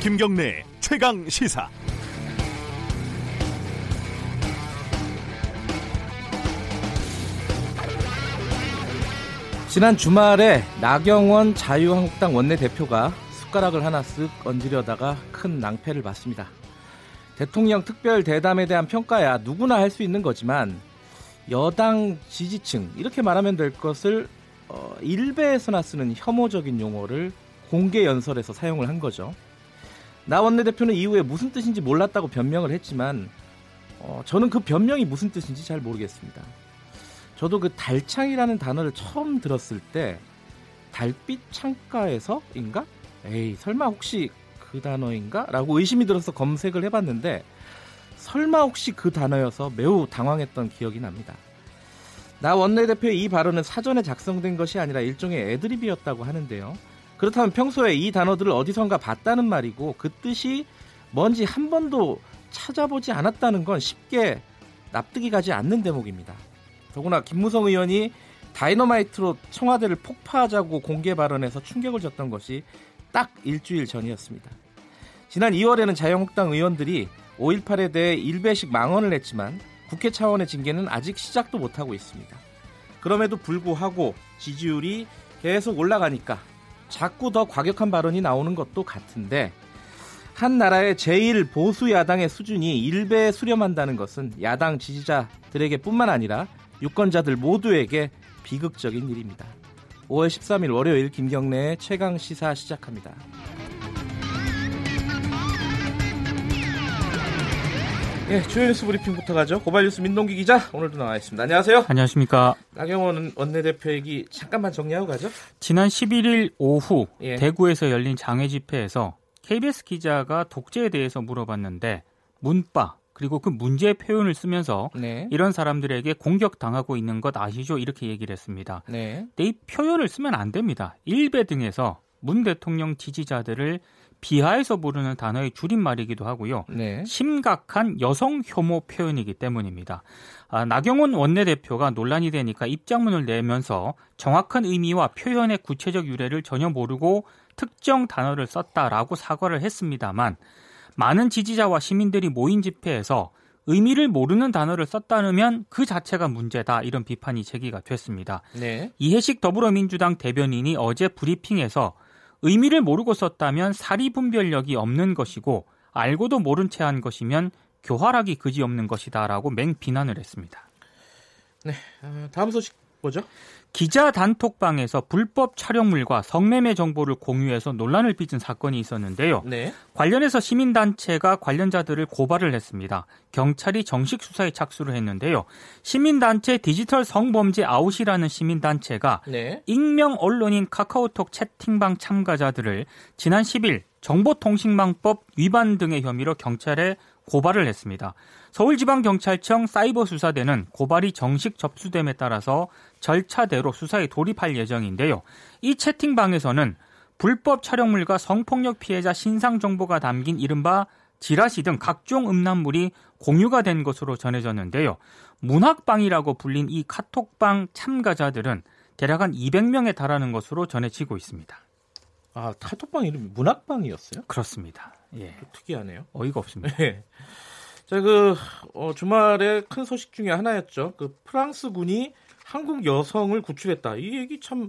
김경래 최강 시사. 지난 주말에 나경원 자유한국당 원내대표가 숟가락을 하나 쓱 얹으려다가 큰 낭패를 봤습니다. 대통령 특별 대담에 대한 평가야 누구나 할 수 있는 거지만 여당 지지층 이렇게 말하면 될 것을 어, 일베에서나 쓰는 혐오적인 용어를 공개 연설에서 사용을 한 거죠. 나 원내대표는 이후에 무슨 뜻인지 몰랐다고 변명을 했지만 어, 저는 그 변명이 무슨 뜻인지 잘 모르겠습니다. 저도 그 달창이라는 단어를 처음 들었을 때 달빛 창가에서인가? 에이 설마 혹시 그 단어인가? 라고 의심이 들어서 검색을 해봤는데 설마 혹시 그 단어여서 매우 당황했던 기억이 납니다. 나 원내대표의 이 발언은 사전에 작성된 것이 아니라 일종의 애드립이었다고 하는데요. 그렇다면 평소에 이 단어들을 어디선가 봤다는 말이고 그 뜻이 뭔지 한 번도 찾아보지 않았다는 건 쉽게 납득이 가지 않는 대목입니다. 더구나 김무성 의원이 다이너마이트로 청와대를 폭파하자고 공개 발언해서 충격을 줬던 것이 딱 일주일 전이었습니다. 지난 2월에는 자유한국당 의원들이 5.18에 대해 일배식 망언을 했지만 국회 차원의 징계는 아직 시작도 못하고 있습니다. 그럼에도 불구하고 지지율이 계속 올라가니까 자꾸 더 과격한 발언이 나오는 것도 같은데 한 나라의 제일 보수 야당의 수준이 일배에 수렴한다는 것은 야당 지지자들에게 뿐만 아니라 유권자들 모두에게 비극적인 일입니다. 5월 13일 월요일 김경래의 최강 시사 시작합니다. 예, 주요 뉴스 브리핑부터 가죠. 고발 뉴스 민동기 기자 오늘도 나와 있습니다. 안녕하세요. 안녕하십니까. 나경원 원내대표 얘기 잠깐만 정리하고 가죠. 지난 11일 오후 예. 대구에서 열린 장외 집회에서 KBS 기자가 독재에 대해서 물어봤는데 문바 그리고 그 문제 표현을 쓰면서 네. 이런 사람들에게 공격당하고 있는 것 아시죠? 이렇게 얘기를 했습니다. 네. 근데 이 표현을 쓰면 안 됩니다. 일베 등에서 문 대통령 지지자들을 비하해서 부르는 단어의 줄임말이기도 하고요. 네. 심각한 여성 혐오 표현이기 때문입니다. 아, 나경원 원내대표가 논란이 되니까 입장문을 내면서 정확한 의미와 표현의 구체적 유래를 전혀 모르고 특정 단어를 썼다라고 사과를 했습니다만 많은 지지자와 시민들이 모인 집회에서 의미를 모르는 단어를 썼다면 그 자체가 문제다 이런 비판이 제기가 됐습니다. 네. 이해식 더불어민주당 대변인이 어제 브리핑에서 의미를 모르고 썼다면 사리 분별력이 없는 것이고 알고도 모른 채 한 것이면 교활하기 그지없는 것이다라고 맹 비난을 했습니다. 네, 어, 다음 소식 뭐죠? 기자 단톡방에서 불법 촬영물과 성매매 정보를 공유해서 논란을 빚은 사건이 있었는데요. 네. 관련해서 시민단체가 관련자들을 고발을 했습니다. 경찰이 정식 수사에 착수를 했는데요. 시민단체 디지털 성범죄 아웃이라는 시민단체가 네. 익명 언론인 카카오톡 채팅방 참가자들을 지난 10일 정보통신망법 위반 등의 혐의로 경찰에 고발을 했습니다. 서울지방경찰청 사이버수사대는 고발이 정식 접수됨에 따라서 절차대로 수사에 돌입할 예정인데요. 이 채팅방에서는 불법 촬영물과 성폭력 피해자 신상 정보가 담긴 이른바 지라시 등 각종 음란물이 공유가 된 것으로 전해졌는데요. 문학방이라고 불린 이 카톡방 참가자들은 대략 한 200명에 달하는 것으로 전해지고 있습니다. 아, 카톡방 이름이 문학방이었어요? 그렇습니다. 예. 특이하네요. 어이가 없습니다. 예. 자, 그 어, 주말에 큰 소식 중에 하나였죠. 그 프랑스 군이 한국 여성을 구출했다. 이 얘기 참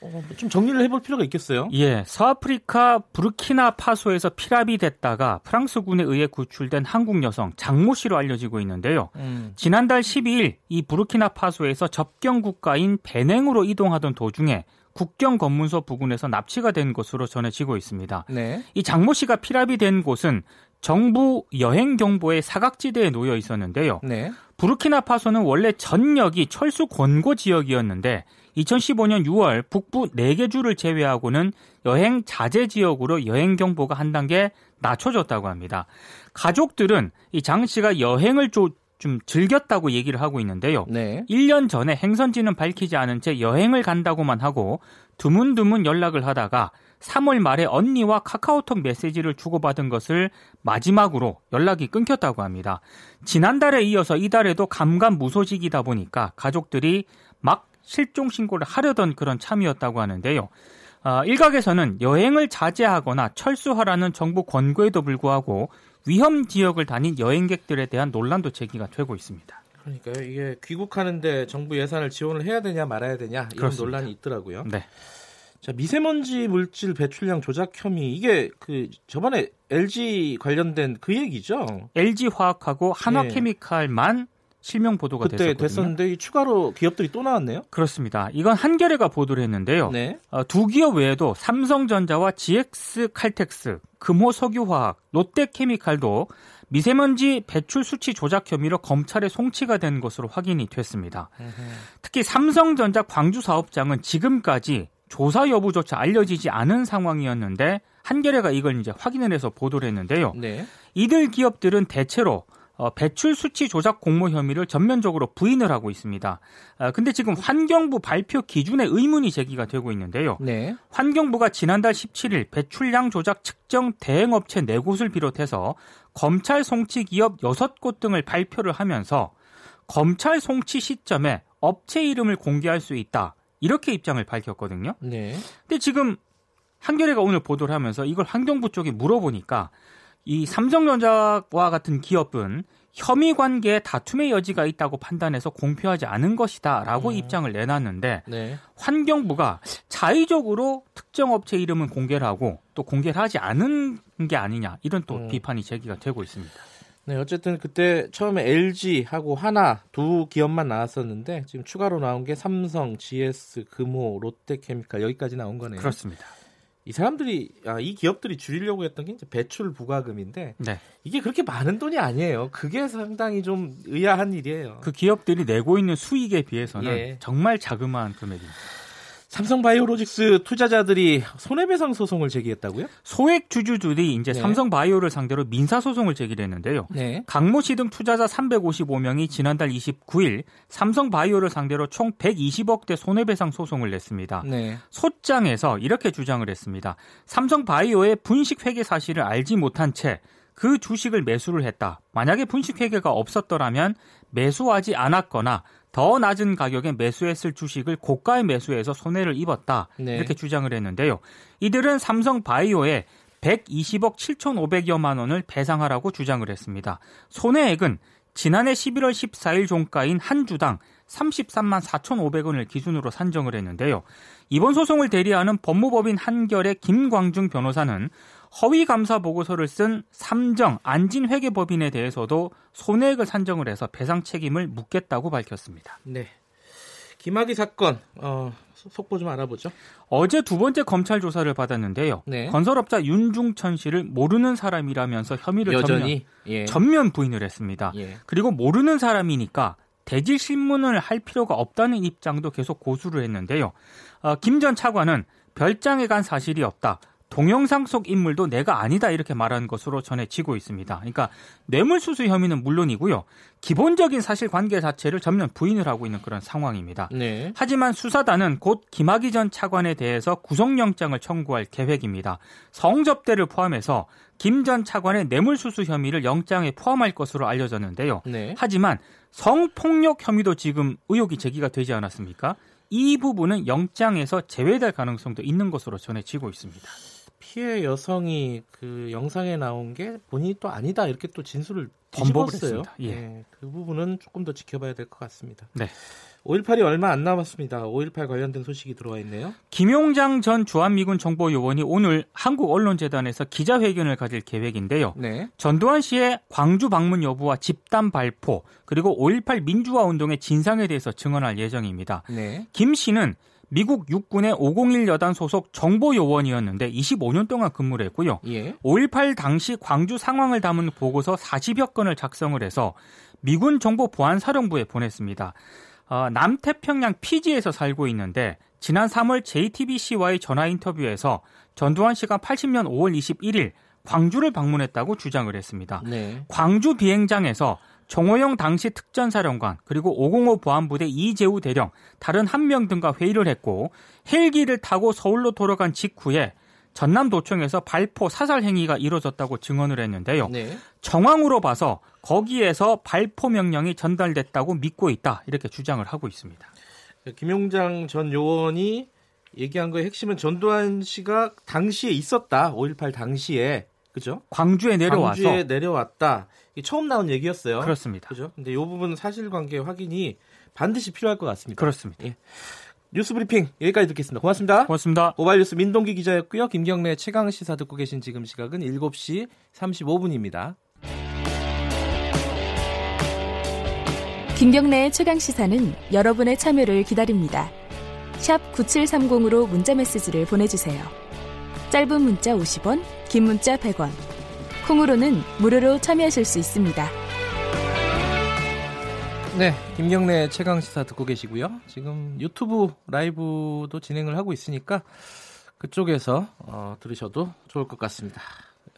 어, 좀 정리를 해볼 필요가 있겠어요. 예, 서아프리카 부르키나 파소에서 피랍이 됐다가 프랑스군에 의해 구출된 한국 여성 장모 씨로 알려지고 있는데요. 음. 지난달 12일 이 부르키나 파소에서 접경 국가인 베냉으로 이동하던 도중에 국경 검문소 부근에서 납치가 된 것으로 전해지고 있습니다. 네. 이 장모 씨가 피랍이 된 곳은 정부 여행 경보의 사각지대에 놓여 있었는데요. 네. 부르키나파소는 원래 전역이 철수 권고 지역이었는데 2015년 6월 북부 4개 주를 제외하고는 여행 자제 지역으로 여행 경보가 한 단계 낮춰졌다고 합니다. 가족들은 이 장 씨가 여행을 좀 즐겼다고 얘기를 하고 있는데요. 네. 1년 전에 행선지는 밝히지 않은 채 여행을 간다고만 하고 드문드문 연락을 하다가 3월 말에 언니와 카카오톡 메시지를 주고받은 것을 마지막으로 연락이 끊겼다고 합니다. 지난달에 이어서 이달에도 감감무소식이다 보니까 가족들이 막 실종 신고를 하려던 그런 참이었다고 하는데요. 어, 일각에서는 여행을 자제하거나 철수하라는 정부 권고에도 불구하고 위험 지역을 다닌 여행객들에 대한 논란도 제기가 되고 있습니다. 그러니까 이게 귀국하는데 정부 예산을 지원을 해야 되냐 말아야 되냐 이런 그렇습니다. 논란이 있더라고요. 네. 자 미세먼지 물질 배출량 조작 혐의 이게 그 저번에 LG 관련된 그 얘기죠. LG 화학하고 한화케미칼만 네. 실명 보도가 그때 됐었거든요. 됐었는데 추가로 기업들이 또 나왔네요. 그렇습니다. 이건 한겨레가 보도를 했는데요. 네. 어, 두 기업 외에도 삼성전자와 GX 칼텍스, 금호석유화학, 롯데케미칼도 미세먼지 배출 수치 조작 혐의로 검찰에 송치가 된 것으로 확인이 됐습니다. 특히 삼성전자 광주 사업장은 지금까지 조사 여부조차 알려지지 않은 상황이었는데 한겨레가 이걸 이제 확인을 해서 보도를 했는데요. 네. 이들 기업들은 대체로 어, 배출 수치 조작 공모 혐의를 전면적으로 부인을 하고 있습니다. 아, 근데 지금 환경부 발표 기준에 의문이 제기가 되고 있는데요. 네. 환경부가 지난달 17일 배출량 조작 측정 대행업체 4곳을 비롯해서 검찰 송치 기업 6곳 등을 발표를 하면서 검찰 송치 시점에 업체 이름을 공개할 수 있다. 이렇게 입장을 밝혔거든요. 네. 근데 지금 한겨레가 오늘 보도를 하면서 이걸 환경부 쪽에 물어보니까 이 삼성전자와 같은 기업은 혐의 관계에 다툼의 여지가 있다고 판단해서 공표하지 않은 것이다라고 음. 입장을 내놨는데 네. 환경부가 자의적으로 특정 업체 이름은 공개를 하고 또 공개를 하지 않은 게 아니냐 이런 또 음. 비판이 제기가 되고 있습니다. 네, 어쨌든 그때 처음에 LG하고 하나 두 기업만 나왔었는데 지금 추가로 나온 게 삼성, GS, 금호, 롯데케미칼 여기까지 나온 거네요. 그렇습니다. 이 사람들이 아, 이 기업들이 줄이려고 했던 게 이제 배출 부과금인데 네. 이게 그렇게 많은 돈이 아니에요. 그게 상당히 좀 의아한 일이에요. 그 기업들이 내고 있는 수익에 비해서는 예. 정말 자그마한 금액입니다. 삼성바이오로직스 투자자들이 손해배상 소송을 제기했다고요? 소액 주주들이 이제 네. 삼성바이오를 상대로 민사 소송을 제기했는데요. 네. 강모 씨 등 투자자 355명이 지난달 29일 삼성바이오를 상대로 총 120억대 손해배상 소송을 냈습니다. 네. 소장에서 이렇게 주장을 했습니다. 삼성바이오의 분식 회계 사실을 알지 못한 채 그 주식을 매수를 했다. 만약에 분식 회계가 없었더라면 매수하지 않았거나 더 낮은 가격에 매수했을 주식을 고가에 매수해서 손해를 입었다. 네. 이렇게 주장을 했는데요. 이들은 삼성 바이오에 120억 7,500여만 원을 배상하라고 주장을 했습니다. 손해액은 지난해 11월 14일 종가인 한 주당 33만 4,500원을 기준으로 산정을 했는데요. 이번 소송을 대리하는 법무법인 한결의 김광중 변호사는 허위 감사 보고서를 쓴 삼정 안진 회계 법인에 대해서도 손해액을 산정을 해서 배상 책임을 묻겠다고 밝혔습니다. 네. 김학의 사건 어, 속보 좀 알아보죠. 어제 두 번째 검찰 조사를 받았는데요. 네. 건설업자 윤중천 씨를 모르는 사람이라면서 혐의를 여전히? 전면, 예. 전면 부인을 했습니다. 예. 그리고 모르는 사람이니까 대질 신문을 할 필요가 없다는 입장도 계속 고수를 했는데요. 어, 김전 차관은 별장에 간 사실이 없다. 동영상 속 인물도 내가 아니다 이렇게 말하는 것으로 전해지고 있습니다. 그러니까 뇌물수수 혐의는 물론이고요. 기본적인 사실관계 자체를 전면 부인을 하고 있는 그런 상황입니다. 네. 하지만 수사단은 곧 김학의 전 차관에 대해서 구속영장을 청구할 계획입니다. 성접대를 포함해서 김 전 차관의 뇌물수수 혐의를 영장에 포함할 것으로 알려졌는데요. 네. 하지만 성폭력 혐의도 지금 의혹이 제기가 되지 않았습니까? 이 부분은 영장에서 제외될 가능성도 있는 것으로 전해지고 있습니다. 피해 여성이 그 영상에 나온 게 본인이 또 아니다 이렇게 또 진술을 뒤집었어요. 예. 네, 그 부분은 조금 더 지켜봐야 될 것 같습니다. 네. 5.18이 얼마 안 남았습니다. 5.18 관련된 소식이 들어와 있네요. 김용장 전 주한미군 정보요원이 오늘 한국언론재단에서 기자회견을 가질 계획인데요. 네. 전두환 씨의 광주 방문 여부와 집단 발포 그리고 5.18 민주화 운동의 진상에 대해서 증언할 예정입니다. 네. 김 씨는 미국 육군의 501 여단 소속 정보 요원이었는데 25년 동안 근무를 했고요. 예. 5.18 당시 광주 상황을 담은 보고서 40여 건을 작성을 해서 미군 정보 보안 사령부에 보냈습니다. 어, 남태평양 피지에서 살고 있는데 지난 3월 JTBC와의 전화 인터뷰에서 전두환 씨가 80년 5월 21일 광주를 방문했다고 주장을 했습니다. 네. 광주 비행장에서 정호영 당시 특전사령관 그리고 505 보안부대 이재우 대령 다른 한 명 등과 회의를 했고 헬기를 타고 서울로 돌아간 직후에 전남도청에서 발포 사살 행위가 이루어졌다고 증언을 했는데요. 네. 정황으로 봐서 거기에서 발포 명령이 전달됐다고 믿고 있다 이렇게 주장을 하고 있습니다. 김용장 전 요원이 얘기한 거의 핵심은 전두환 씨가 당시에 있었다. 5.18 당시에 그죠? 광주에 내려와서 광주에 내려왔다. 처음 나온 얘기였어요. 그렇습니다. 그죠? 근데 이 부분 사실관계 확인이 반드시 필요할 것 같습니다. 그렇습니다. 예. 뉴스 브리핑 여기까지 듣겠습니다. 고맙습니다. 고맙습니다. 모바일 뉴스 민동기 기자였고요. 김경래 최강 시사 듣고 계신 지금 시각은 7시 35분입니다. 김경래의 최강 시사는 여러분의 참여를 기다립니다. 샵 9730으로 문자 메시지를 보내 주세요. 짧은 문자 50원, 긴 문자 100원. 콩으로는 무료로 참여하실 수 있습니다. 네, 김경래 최강 시사 듣고 계시고요. 지금 유튜브 라이브도 진행을 하고 있으니까 그쪽에서 어, 들으셔도 좋을 것 같습니다.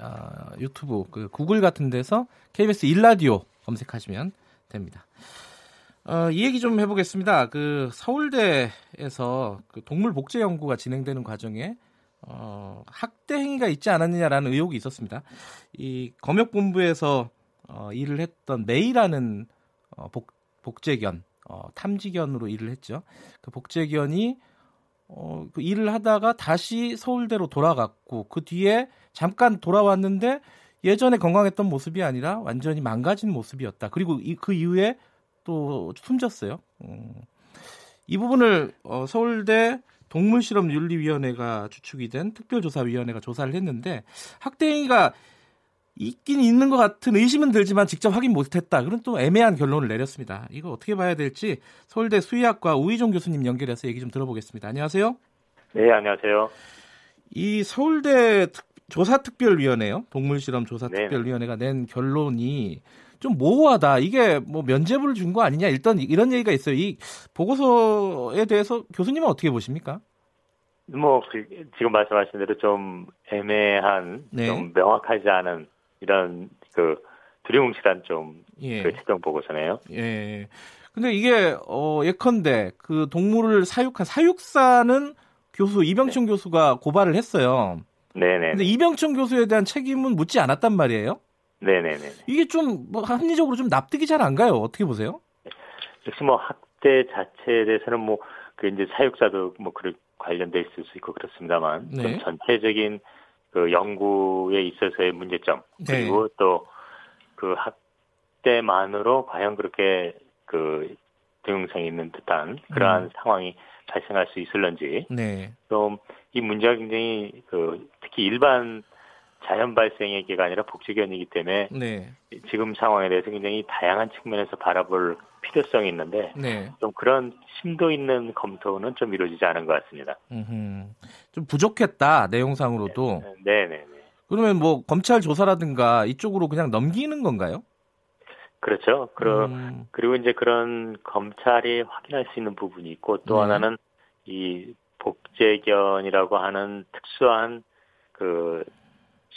어, 유튜브 그 구글 같은 데서 KBS 일라디오 검색하시면 됩니다. 어, 이 얘기 좀 해보겠습니다. 그 서울대에서 그 동물 복제 연구가 진행되는 과정에 어, 학대 행위가 있지 않았느냐라는 의혹이 있었습니다. 이 검역본부에서 어, 일을 했던 메이라는 어, 복, 복제견, 어, 탐지견으로 일을 했죠. 그 복제견이 어, 그 일을 하다가 다시 서울대로 돌아갔고 그 뒤에 잠깐 돌아왔는데 예전에 건강했던 모습이 아니라 완전히 망가진 모습이었다. 그리고 이, 그 이후에 또 숨졌어요. 음. 이 부분을 어, 서울대 동물실험윤리위원회가 주축이 된 특별조사위원회가 조사를 했는데 학대 행위가 있긴 있는 것 같은 의심은 들지만 직접 확인 못했다. 그런 또 애매한 결론을 내렸습니다. 이거 어떻게 봐야 될지 서울대 수의학과 우희종 교수님 연결해서 얘기 좀 들어보겠습니다. 안녕하세요. 네, 안녕하세요. 이 서울대 조사특별위원회요. 동물실험 조사특별위원회가 낸 결론이 좀 모호하다. 이게 뭐 면죄부를 준 거 아니냐. 일단 이런 얘기가 있어요. 이 보고서에 대해서 교수님은 어떻게 보십니까? 뭐 그, 지금 말씀하신 대로 좀 애매한, 네. 좀 명확하지 않은 이런 그 두리뭉실한 좀 예. 그 최종 보고서네요. 예. 근데 이게 어 예컨대 그 동물을 사육한 사육사는 교수 이병춘 네. 교수가 고발을 했어요. 네네. 근데 이병춘 교수에 대한 책임은 묻지 않았단 말이에요. 네네네. 이게 좀 뭐 합리적으로 좀 납득이 잘 안 가요. 어떻게 보세요? 역시 뭐 학대 자체에 대해서는 뭐 그 이제 사육자도 뭐 그런 관련돼 있을 수 있고 그렇습니다만 네. 좀 전체적인 그 연구에 있어서의 문제점 네. 그리고 네. 또그 학대만으로 과연 그렇게 그 등용성이 있는 듯한 그러한 음. 상황이 발생할 수 있을런지 네. 좀이 문제가 굉장히 그 특히 일반 자연 발생의 게 아니라 복지견이기 때문에 네. 지금 상황에 대해서 굉장히 다양한 측면에서 바라볼 필요성이 있는데 네. 좀 그런 심도 있는 검토는 좀 이루어지지 않은 것 같습니다. 음흠. 좀 부족했다 내용상으로도. 네, 네, 네. 그러면 뭐 검찰 조사라든가 이쪽으로 그냥 넘기는 건가요? 그렇죠. 그러, 음. 그리고 이제 그런 검찰이 확인할 수 있는 부분이 있고 또 네. 하나는 이 복제견이라고 하는 특수한 그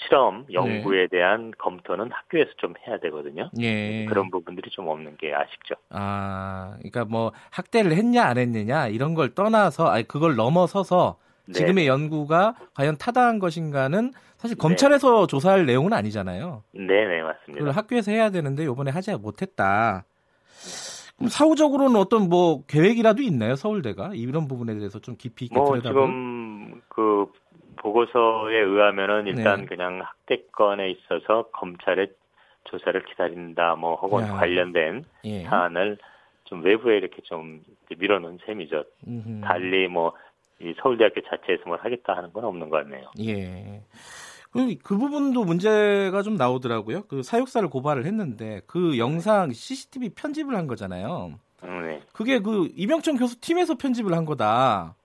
실험 연구에 네. 대한 검토는 학교에서 좀 해야 되거든요. 예. 그런 부분들이 좀 없는 게 아쉽죠. 아, 그러니까 뭐 학대를 했냐 안 했느냐 이런 걸 떠나서 아니 그걸 넘어서서 네. 지금의 연구가 과연 타당한 것인가는 사실 검찰에서 네. 조사할 내용은 아니잖아요. 네, 네, 맞습니다. 학교에서 해야 되는데 이번에 하지 못했다. 그럼 사후적으로는 어떤 뭐 계획이라도 있나요, 서울대가 이런 부분에 대해서 좀 깊이 있게 뭐 들여다볼? 지금 그 보고서에 의하면은 일단 네. 그냥 학대권에 있어서 검찰의 조사를 기다린다, 뭐 혹은 야. 관련된 예. 사안을 좀 외부에 이렇게 좀 밀어놓은 셈이죠. 음흠. 달리 뭐 이 서울대학교 자체에서 뭘 하겠다 하는 건 없는 것 같네요. 예. 그, 그 부분도 문제가 좀 나오더라고요. 그 사육사를 고발을 했는데 그 영상 CCTV 편집을 한 거잖아요. 음, 네. 그게 그 이병천 교수 팀에서 편집을 한 거다.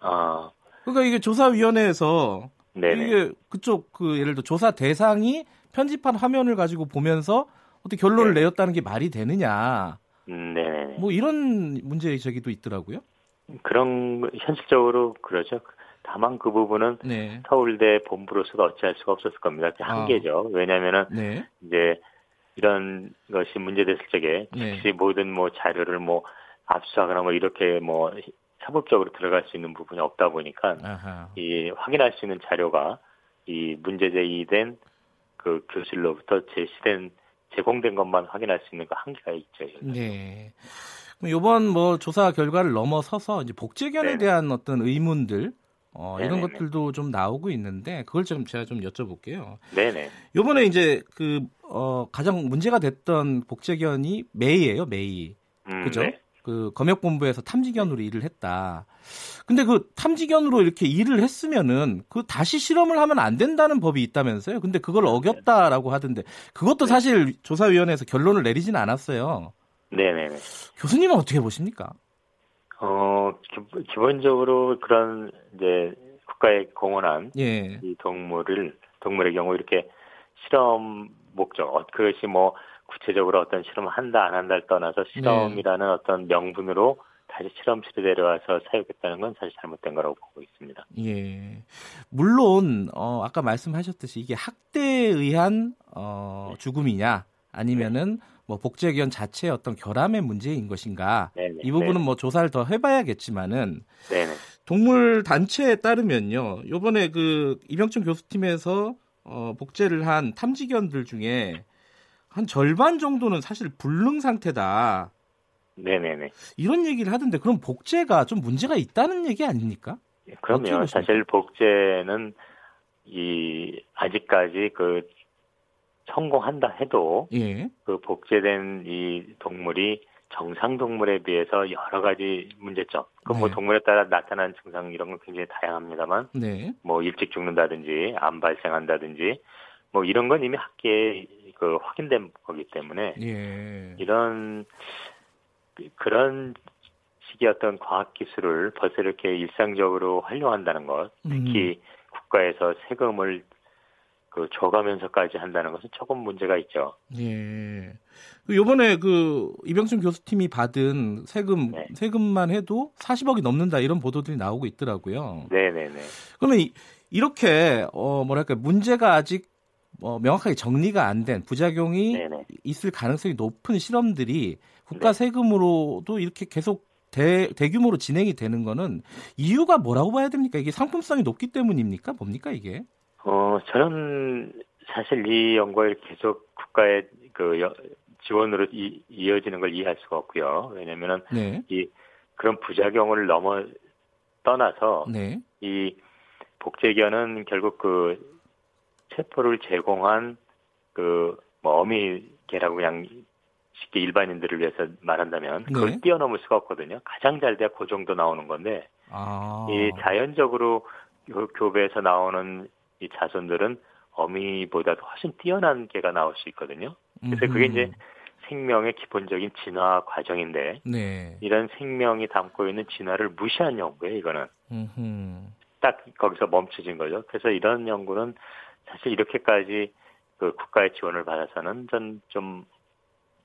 아. 그러니까 이게 조사위원회에서 네네. 이게 그쪽 그 예를 들어 조사 대상이 편집한 화면을 가지고 보면서 어떻게 결론을 네. 내렸다는 게 말이 되느냐. 음, 네. 뭐 이런 문제 제기도 있더라고요. 그런 현실적으로 그러죠. 다만 그 부분은 네. 서울대 본부로서도 어찌할 수가 없었을 겁니다. 그 한계죠. 아. 왜냐하면은 네. 이제 이런 것이 문제됐을 적에 네. 즉시 모든 뭐 자료를 뭐 압수하거나 뭐 이렇게 뭐 사법적으로 들어갈 수 있는 부분이 없다 보니까 아하. 이 확인할 수 있는 자료가 이 문제 제기된 그 교실로부터 제시된 제공된 것만 확인할 수 있는 그 한계가 있죠. 네. 이번 뭐 조사 결과를 넘어서서 이제 복제견에 네 대한 어떤 의문들 어, 이런 것들도 좀 나오고 있는데 그걸 좀 제가 좀 여쭤볼게요. 네네. 요번에 이제 그 어, 가장 문제가 됐던 복제견이 메이예요, 메이. 음, 그죠? 네. 그 검역본부에서 탐지견으로 일을 했다. 근데 그 탐지견으로 이렇게 일을 했으면은 그 다시 실험을 하면 안 된다는 법이 있다면서요? 근데 그걸 네. 어겼다라고 하던데 그것도 네. 사실 조사위원회에서 결론을 내리지는 않았어요. 네네네. 교수님은 어떻게 보십니까? 어 기, 본적으로 그런 이제 국가에 공헌한 예. 이 동물을 동물의 경우 이렇게 실험 목적 어, 그것이 뭐 구체적으로 어떤 실험을 한다 안 한다를 떠나서 실험이라는 네. 어떤 명분으로 다시 실험실에 데려와서 사육했다는 건 사실 잘못된 거라고 보고 있습니다. 예. 물론 어 아까 말씀하셨듯이 이게 학대에 의한 어 네. 죽음이냐 아니면은 네. 뭐 복제견 자체의 어떤 결함의 문제인 것인가 네네, 이 부분은 네네. 뭐 조사를 더 해봐야겠지만은 네네. 동물 단체에 따르면요 요번에 그 이병춘 교수팀에서 어, 복제를 한 탐지견들 중에 한 절반 정도는 사실 불능 상태다. 네네네. 이런 얘기를 하던데 그럼 복제가 좀 문제가 있다는 얘기 아닙니까? 예, 그럼요. 사실 복제는 이 아직까지 그 성공한다 해도 예. 그 복제된 이 동물이 정상 동물에 비해서 여러 가지 문제점. 그뭐 네. 동물에 따라 나타나는 증상 이런 건 굉장히 다양합니다만, 네. 뭐 일찍 죽는다든지 안 발생한다든지, 뭐 이런 건 이미 학계에 그 확인된 거기 때문에 예. 이런 그런 식의 어떤 과학 기술을 벌써 이렇게 일상적으로 활용한다는 것, 특히 음. 국가에서 세금을 그 줘가면서까지 한다는 것은 조금 문제가 있죠. 예. 요번에 그 이병준 교수팀이 받은 세금 네. 세금만 해도 40억이 넘는다 이런 보도들이 나오고 있더라고요. 네, 네, 네. 그러면 이, 이렇게 어 뭐랄까 문제가 아직 뭐 명확하게 정리가 안 된 부작용이 네네. 있을 가능성이 높은 실험들이 국가 네. 세금으로도 이렇게 계속 대, 대규모로 진행이 되는 거는 이유가 뭐라고 봐야 됩니까? 이게 상품성이 높기 때문입니까? 뭡니까 이게? 어, 저는 사실 이 연구가 계속 국가의 그 지원으로 이, 이어지는 걸 이해할 수가 없고요. 왜냐면은 네. 이 그런 부작용을 넘어 떠나서 네. 이 복제견은 결국 그 세포를 제공한 그뭐 어미개라고 그냥 쉽게 일반인들을 위해서 말한다면 그걸 네. 뛰어넘을 수가 없거든요. 가장 잘 돼야 그 정도 나오는 건데 아. 이 자연적으로 교배에서 나오는 이 자손들은 어미보다도 훨씬 뛰어난 개가 나올 수 있거든요. 그래서 음흠. 그게 이제 생명의 기본적인 진화 과정인데 네. 이런 생명이 담고 있는 진화를 무시한 연구예요. 이거는 음흠. 딱 거기서 멈춰진 거죠. 그래서 이런 연구는 사실 이렇게까지 그 국가의 지원을 받아서는 전 좀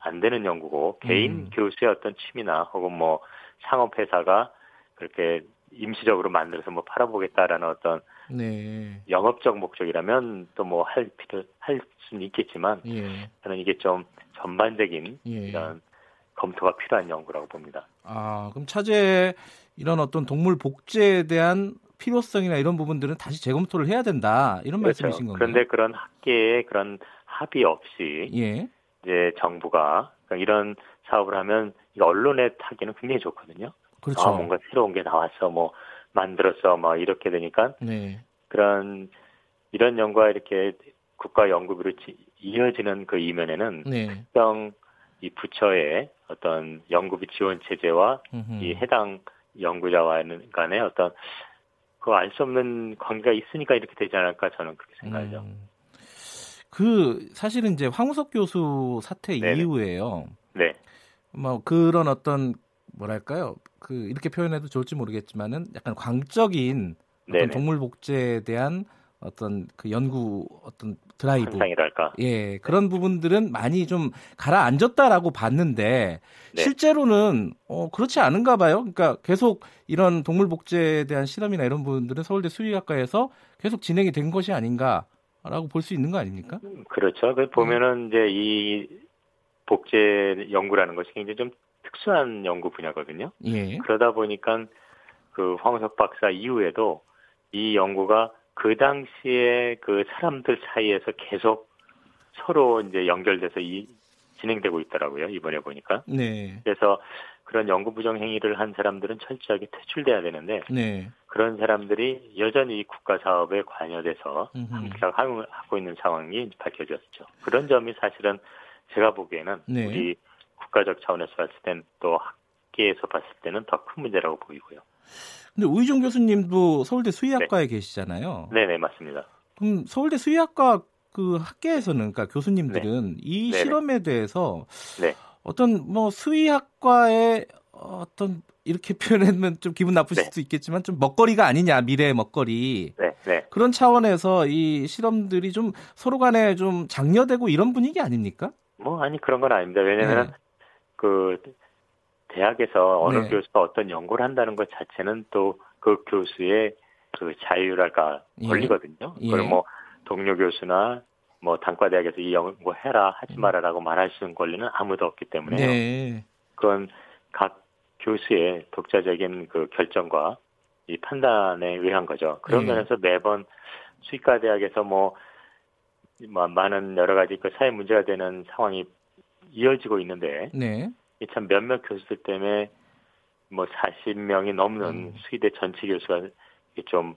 안 되는 연구고 개인 음. 교수의 어떤 취미나 혹은 뭐 상업 회사가 그렇게 임시적으로 만들어서 뭐 팔아보겠다라는 어떤 네. 영업적 목적이라면 또 뭐 할 필요 할 수는 있겠지만 예. 저는 이게 좀 전반적인 예. 이런 검토가 필요한 연구라고 봅니다. 아 그럼 차제 이런 어떤 동물 복제에 대한 필요성이나 이런 부분들은 다시 재검토를 해야 된다 이런 그렇죠. 말씀이신 건가요? 그런데 그런 학계의 그런 합의 없이 예. 이제 정부가 그러니까 이런 사업을 하면 언론에 타기는 굉장히 좋거든요. 그렇죠. 아, 뭔가 새로운 게 나왔어, 뭐 만들었어, 뭐 이렇게 되니까 네. 그런 이런 연구가 이렇게 국가 연구비로 이어지는 그 이면에는 네. 특정 이 부처의 어떤 연구비 지원 체제와 음흠. 이 해당 연구자와는 간의 어떤 그 알 수 없는 관계가 있으니까 이렇게 되지 않을까 저는 그렇게 생각하죠. 음. 그 사실은 이제 황우석 교수 사태 네네. 이후에요. 네. 뭐 그런 어떤 뭐랄까요? 그 이렇게 표현해도 좋을지 모르겠지만은 약간 광적인 어떤 동물 복제에 대한 어떤 그 연구 어떤 드라이브 현상이랄까 예 그런 부분들은 많이 좀 가라앉았다라고 봤는데 네. 실제로는 어 그렇지 않은가 봐요. 그러니까 계속 이런 동물 복제에 대한 실험이나 이런 부분들은 서울대 수의학과에서 계속 진행이 된 것이 아닌가라고 볼 수 있는 거 아닙니까? 음, 그렇죠. 그 보면은 음. 이제 이 복제 연구라는 것이 굉장히 좀 특수한 연구 분야거든요. 예. 그러다 보니까 그 황우석 박사 이후에도 이 연구가 그 당시에 그 사람들 사이에서 계속 서로 이제 연결돼서 이 진행되고 있더라고요. 이번에 보니까. 네. 그래서 그런 연구 부정 행위를 한 사람들은 철저하게 퇴출돼야 되는데 네. 그런 사람들이 여전히 국가 사업에 관여돼서 함께 하고 있는 상황이 밝혀졌죠. 그런 점이 사실은 제가 보기에는 네. 우리 국가적 차원에서 봤을 땐 또 학계에서 봤을 때는 더 큰 문제라고 보이고요. 근데 우희종 교수님도 서울대 수의학과에 네. 계시잖아요. 네, 네, 맞습니다. 그럼 서울대 수의학과 그 학계에서는 그러니까 교수님들은 네. 이 네네. 실험에 대해서 네. 어떤 뭐 수의학과의 어떤 이렇게 표현하면 좀 기분 나쁘실 네. 수도 있겠지만 좀 먹거리가 아니냐 미래의 먹거리 네, 네. 그런 차원에서 이 실험들이 좀 서로 간에 좀 장려되고 이런 분위기 아닙니까? 뭐 아니 그런 건 아닙니다. 왜냐하면 네. 그 대학에서 어느 네. 교수가 어떤 연구를 한다는 것 자체는 또 그 교수의 그 자유랄까 예. 권리거든요. 예. 그걸 뭐 동료 교수나 뭐 단과대학에서 이 연구 해라 하지 음. 마라라고 말할 수 있는 권리는 아무도 없기 때문에 네. 그건 각 교수의 독자적인 그 결정과 이 판단에 의한 거죠. 그런 네. 면에서 매번 수의과 대학에서 뭐, 뭐 많은 여러 가지 그 사회 문제가 되는 상황이 이어지고 있는데 네. 참 몇몇 교수들 때문에 뭐 40명이 넘는 음. 수의대 전체 교수가 좀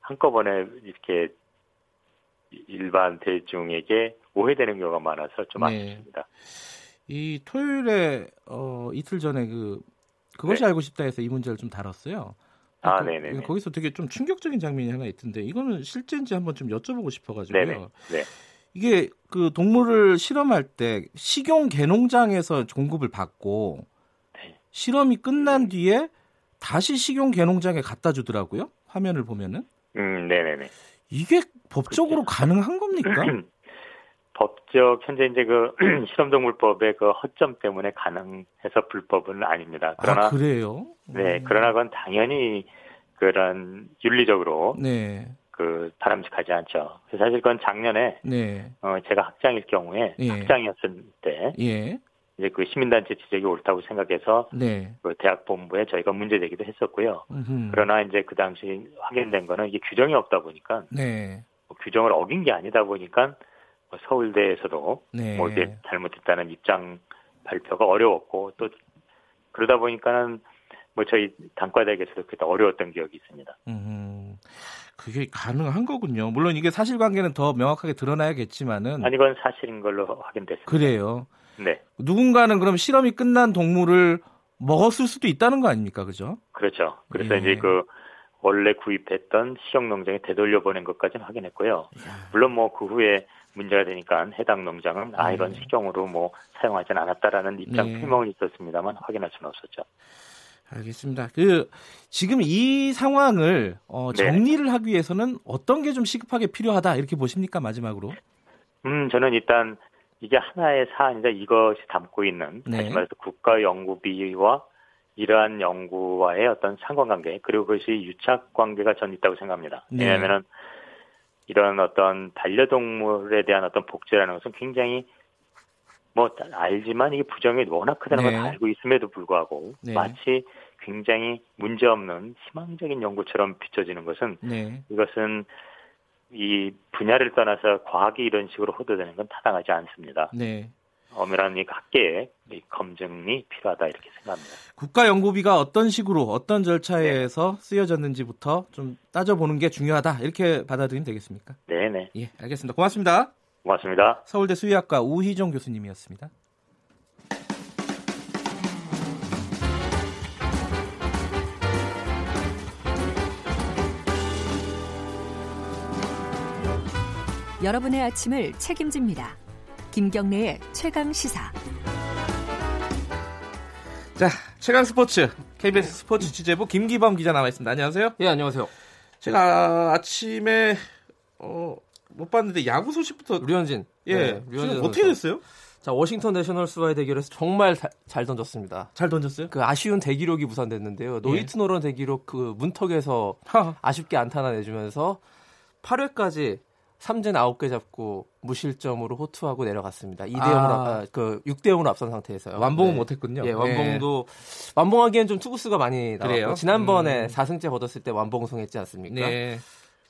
한꺼번에 이렇게 일반 대중에게 오해되는 경우가 많아서 좀 네. 아쉽습니다. 이 토요일에 어, 이틀 전에 그 그것이 네. 알고 싶다 해서 이 문제를 좀 다뤘어요. 아, 그, 네네. 거기서 되게 좀 충격적인 장면이 하나 있던데 이거는 실제인지 한번 좀 여쭤보고 싶어가지고요. 네네. 네. 이게 그 동물을 실험할 때 식용 개농장에서 공급을 받고 네. 실험이 끝난 뒤에 다시 식용 개농장에 갖다 주더라고요. 화면을 보면은. 음, 네네네. 이게 법적으로 그렇죠. 가능한 겁니까? 법적 현재 이제 그 실험동물법의 그 허점 때문에 가능해서 불법은 아닙니다. 그러나 아, 그래요? 네, 음. 그러나 그건 당연히 그런 윤리적으로 네. 그 바람직하지 않죠. 사실 그건 작년에 네. 어 제가 학장일 경우에 예. 학장이었을 때 예. 이제 그 시민단체 지적이 옳다고 생각해서 네. 그 대학 본부에 저희가 문제 제기도 했었고요. 음흠. 그러나 이제 그 당시 확인된 거는 이게 규정이 없다 보니까 네. 뭐 규정을 어긴 게 아니다 보니까 뭐 서울대에서도 네. 뭐 이게 잘못했다는 입장 발표가 어려웠고 또 그러다 보니까는 뭐 저희 단과대학에서도 그때 어려웠던 기억이 있습니다. 음, 그게 가능한 거군요. 물론 이게 사실관계는 더 명확하게 드러나야겠지만은 아니 이건 사실인 걸로 확인됐습니다. 그래요. 네. 누군가는 그럼 실험이 끝난 동물을 먹었을 수도 있다는 거 아닙니까, 그죠? 그렇죠. 그래서 예. 이제 그 원래 구입했던 시형 농장에 되돌려 보낸 것까지는 확인했고요. 물론 뭐 그 후에 문제가 되니까 해당 농장은 아 이건 네. 식용으로 뭐 사용하진 않았다라는 입장 네. 표명은 있었습니다만 확인할 수는 없었죠. 알겠습니다. 그 지금 이 상황을 어, 네. 정리를 네. 하기 위해서는 어떤 게 좀 시급하게 필요하다 이렇게 보십니까 마지막으로? 음 저는 일단 이게 하나의 사안이다 이것이 담고 있는 네. 다시 말해서 국가 연구비와 이러한 연구와의 어떤 상관관계 그리고 그것이 유착 관계가 전 있다고 생각합니다. 네. 왜냐하면은 이런 어떤 반려동물에 대한 어떤 복제라는 것은 굉장히 뭐 알지만 이게 부정이 워낙 크다는 네. 걸 알고 있음에도 불구하고 네. 마치 굉장히 문제없는 희망적인 연구처럼 비춰지는 것은 네. 이것은 이 분야를 떠나서 과학이 이런 식으로 호도되는 건 타당하지 않습니다. 네. 엄밀한 이 학계의 검증이 필요하다 이렇게 생각합니다. 국가 연구비가 어떤 식으로 어떤 절차에서 네. 쓰여졌는지부터 좀 따져보는 게 중요하다 이렇게 받아들이면 되겠습니까? 네네. 예, 알겠습니다. 고맙습니다. 고맙습니다. 서울대 수의학과 우희정 교수님이었습니다. 여러분의 아침을 책임집니다. 김경래의 최강 시사. 자, 최강 스포츠 KBS 스포츠 취재부 김기범 기자 나와 있습니다. 안녕하세요. 예, 안녕하세요. 제가 아침에 어, 못 봤는데 야구 소식부터 류현진. 예. 네, 류현진 어떻게 됐어요? 자, 워싱턴 내셔널스와의 대결에서 정말 다, 잘 던졌습니다. 잘 던졌어요? 그 아쉬운 대기록이 무산됐는데요. 노히트 노런 대기록 그 문턱에서 아쉽게 안타나 내주면서 8회까지 삼진 9개 잡고 무실점으로 호투하고 내려갔습니다. 2대 0으로 아. 그 6대 0으로 앞선 상태에서요. 완봉은 네. 못 했군요. 예, 완봉도 네. 완봉하기엔 좀 투구수가 많이 나왔고 지난번에 음. 4승째 거뒀을 때 완봉 성했지 않습니까? 네.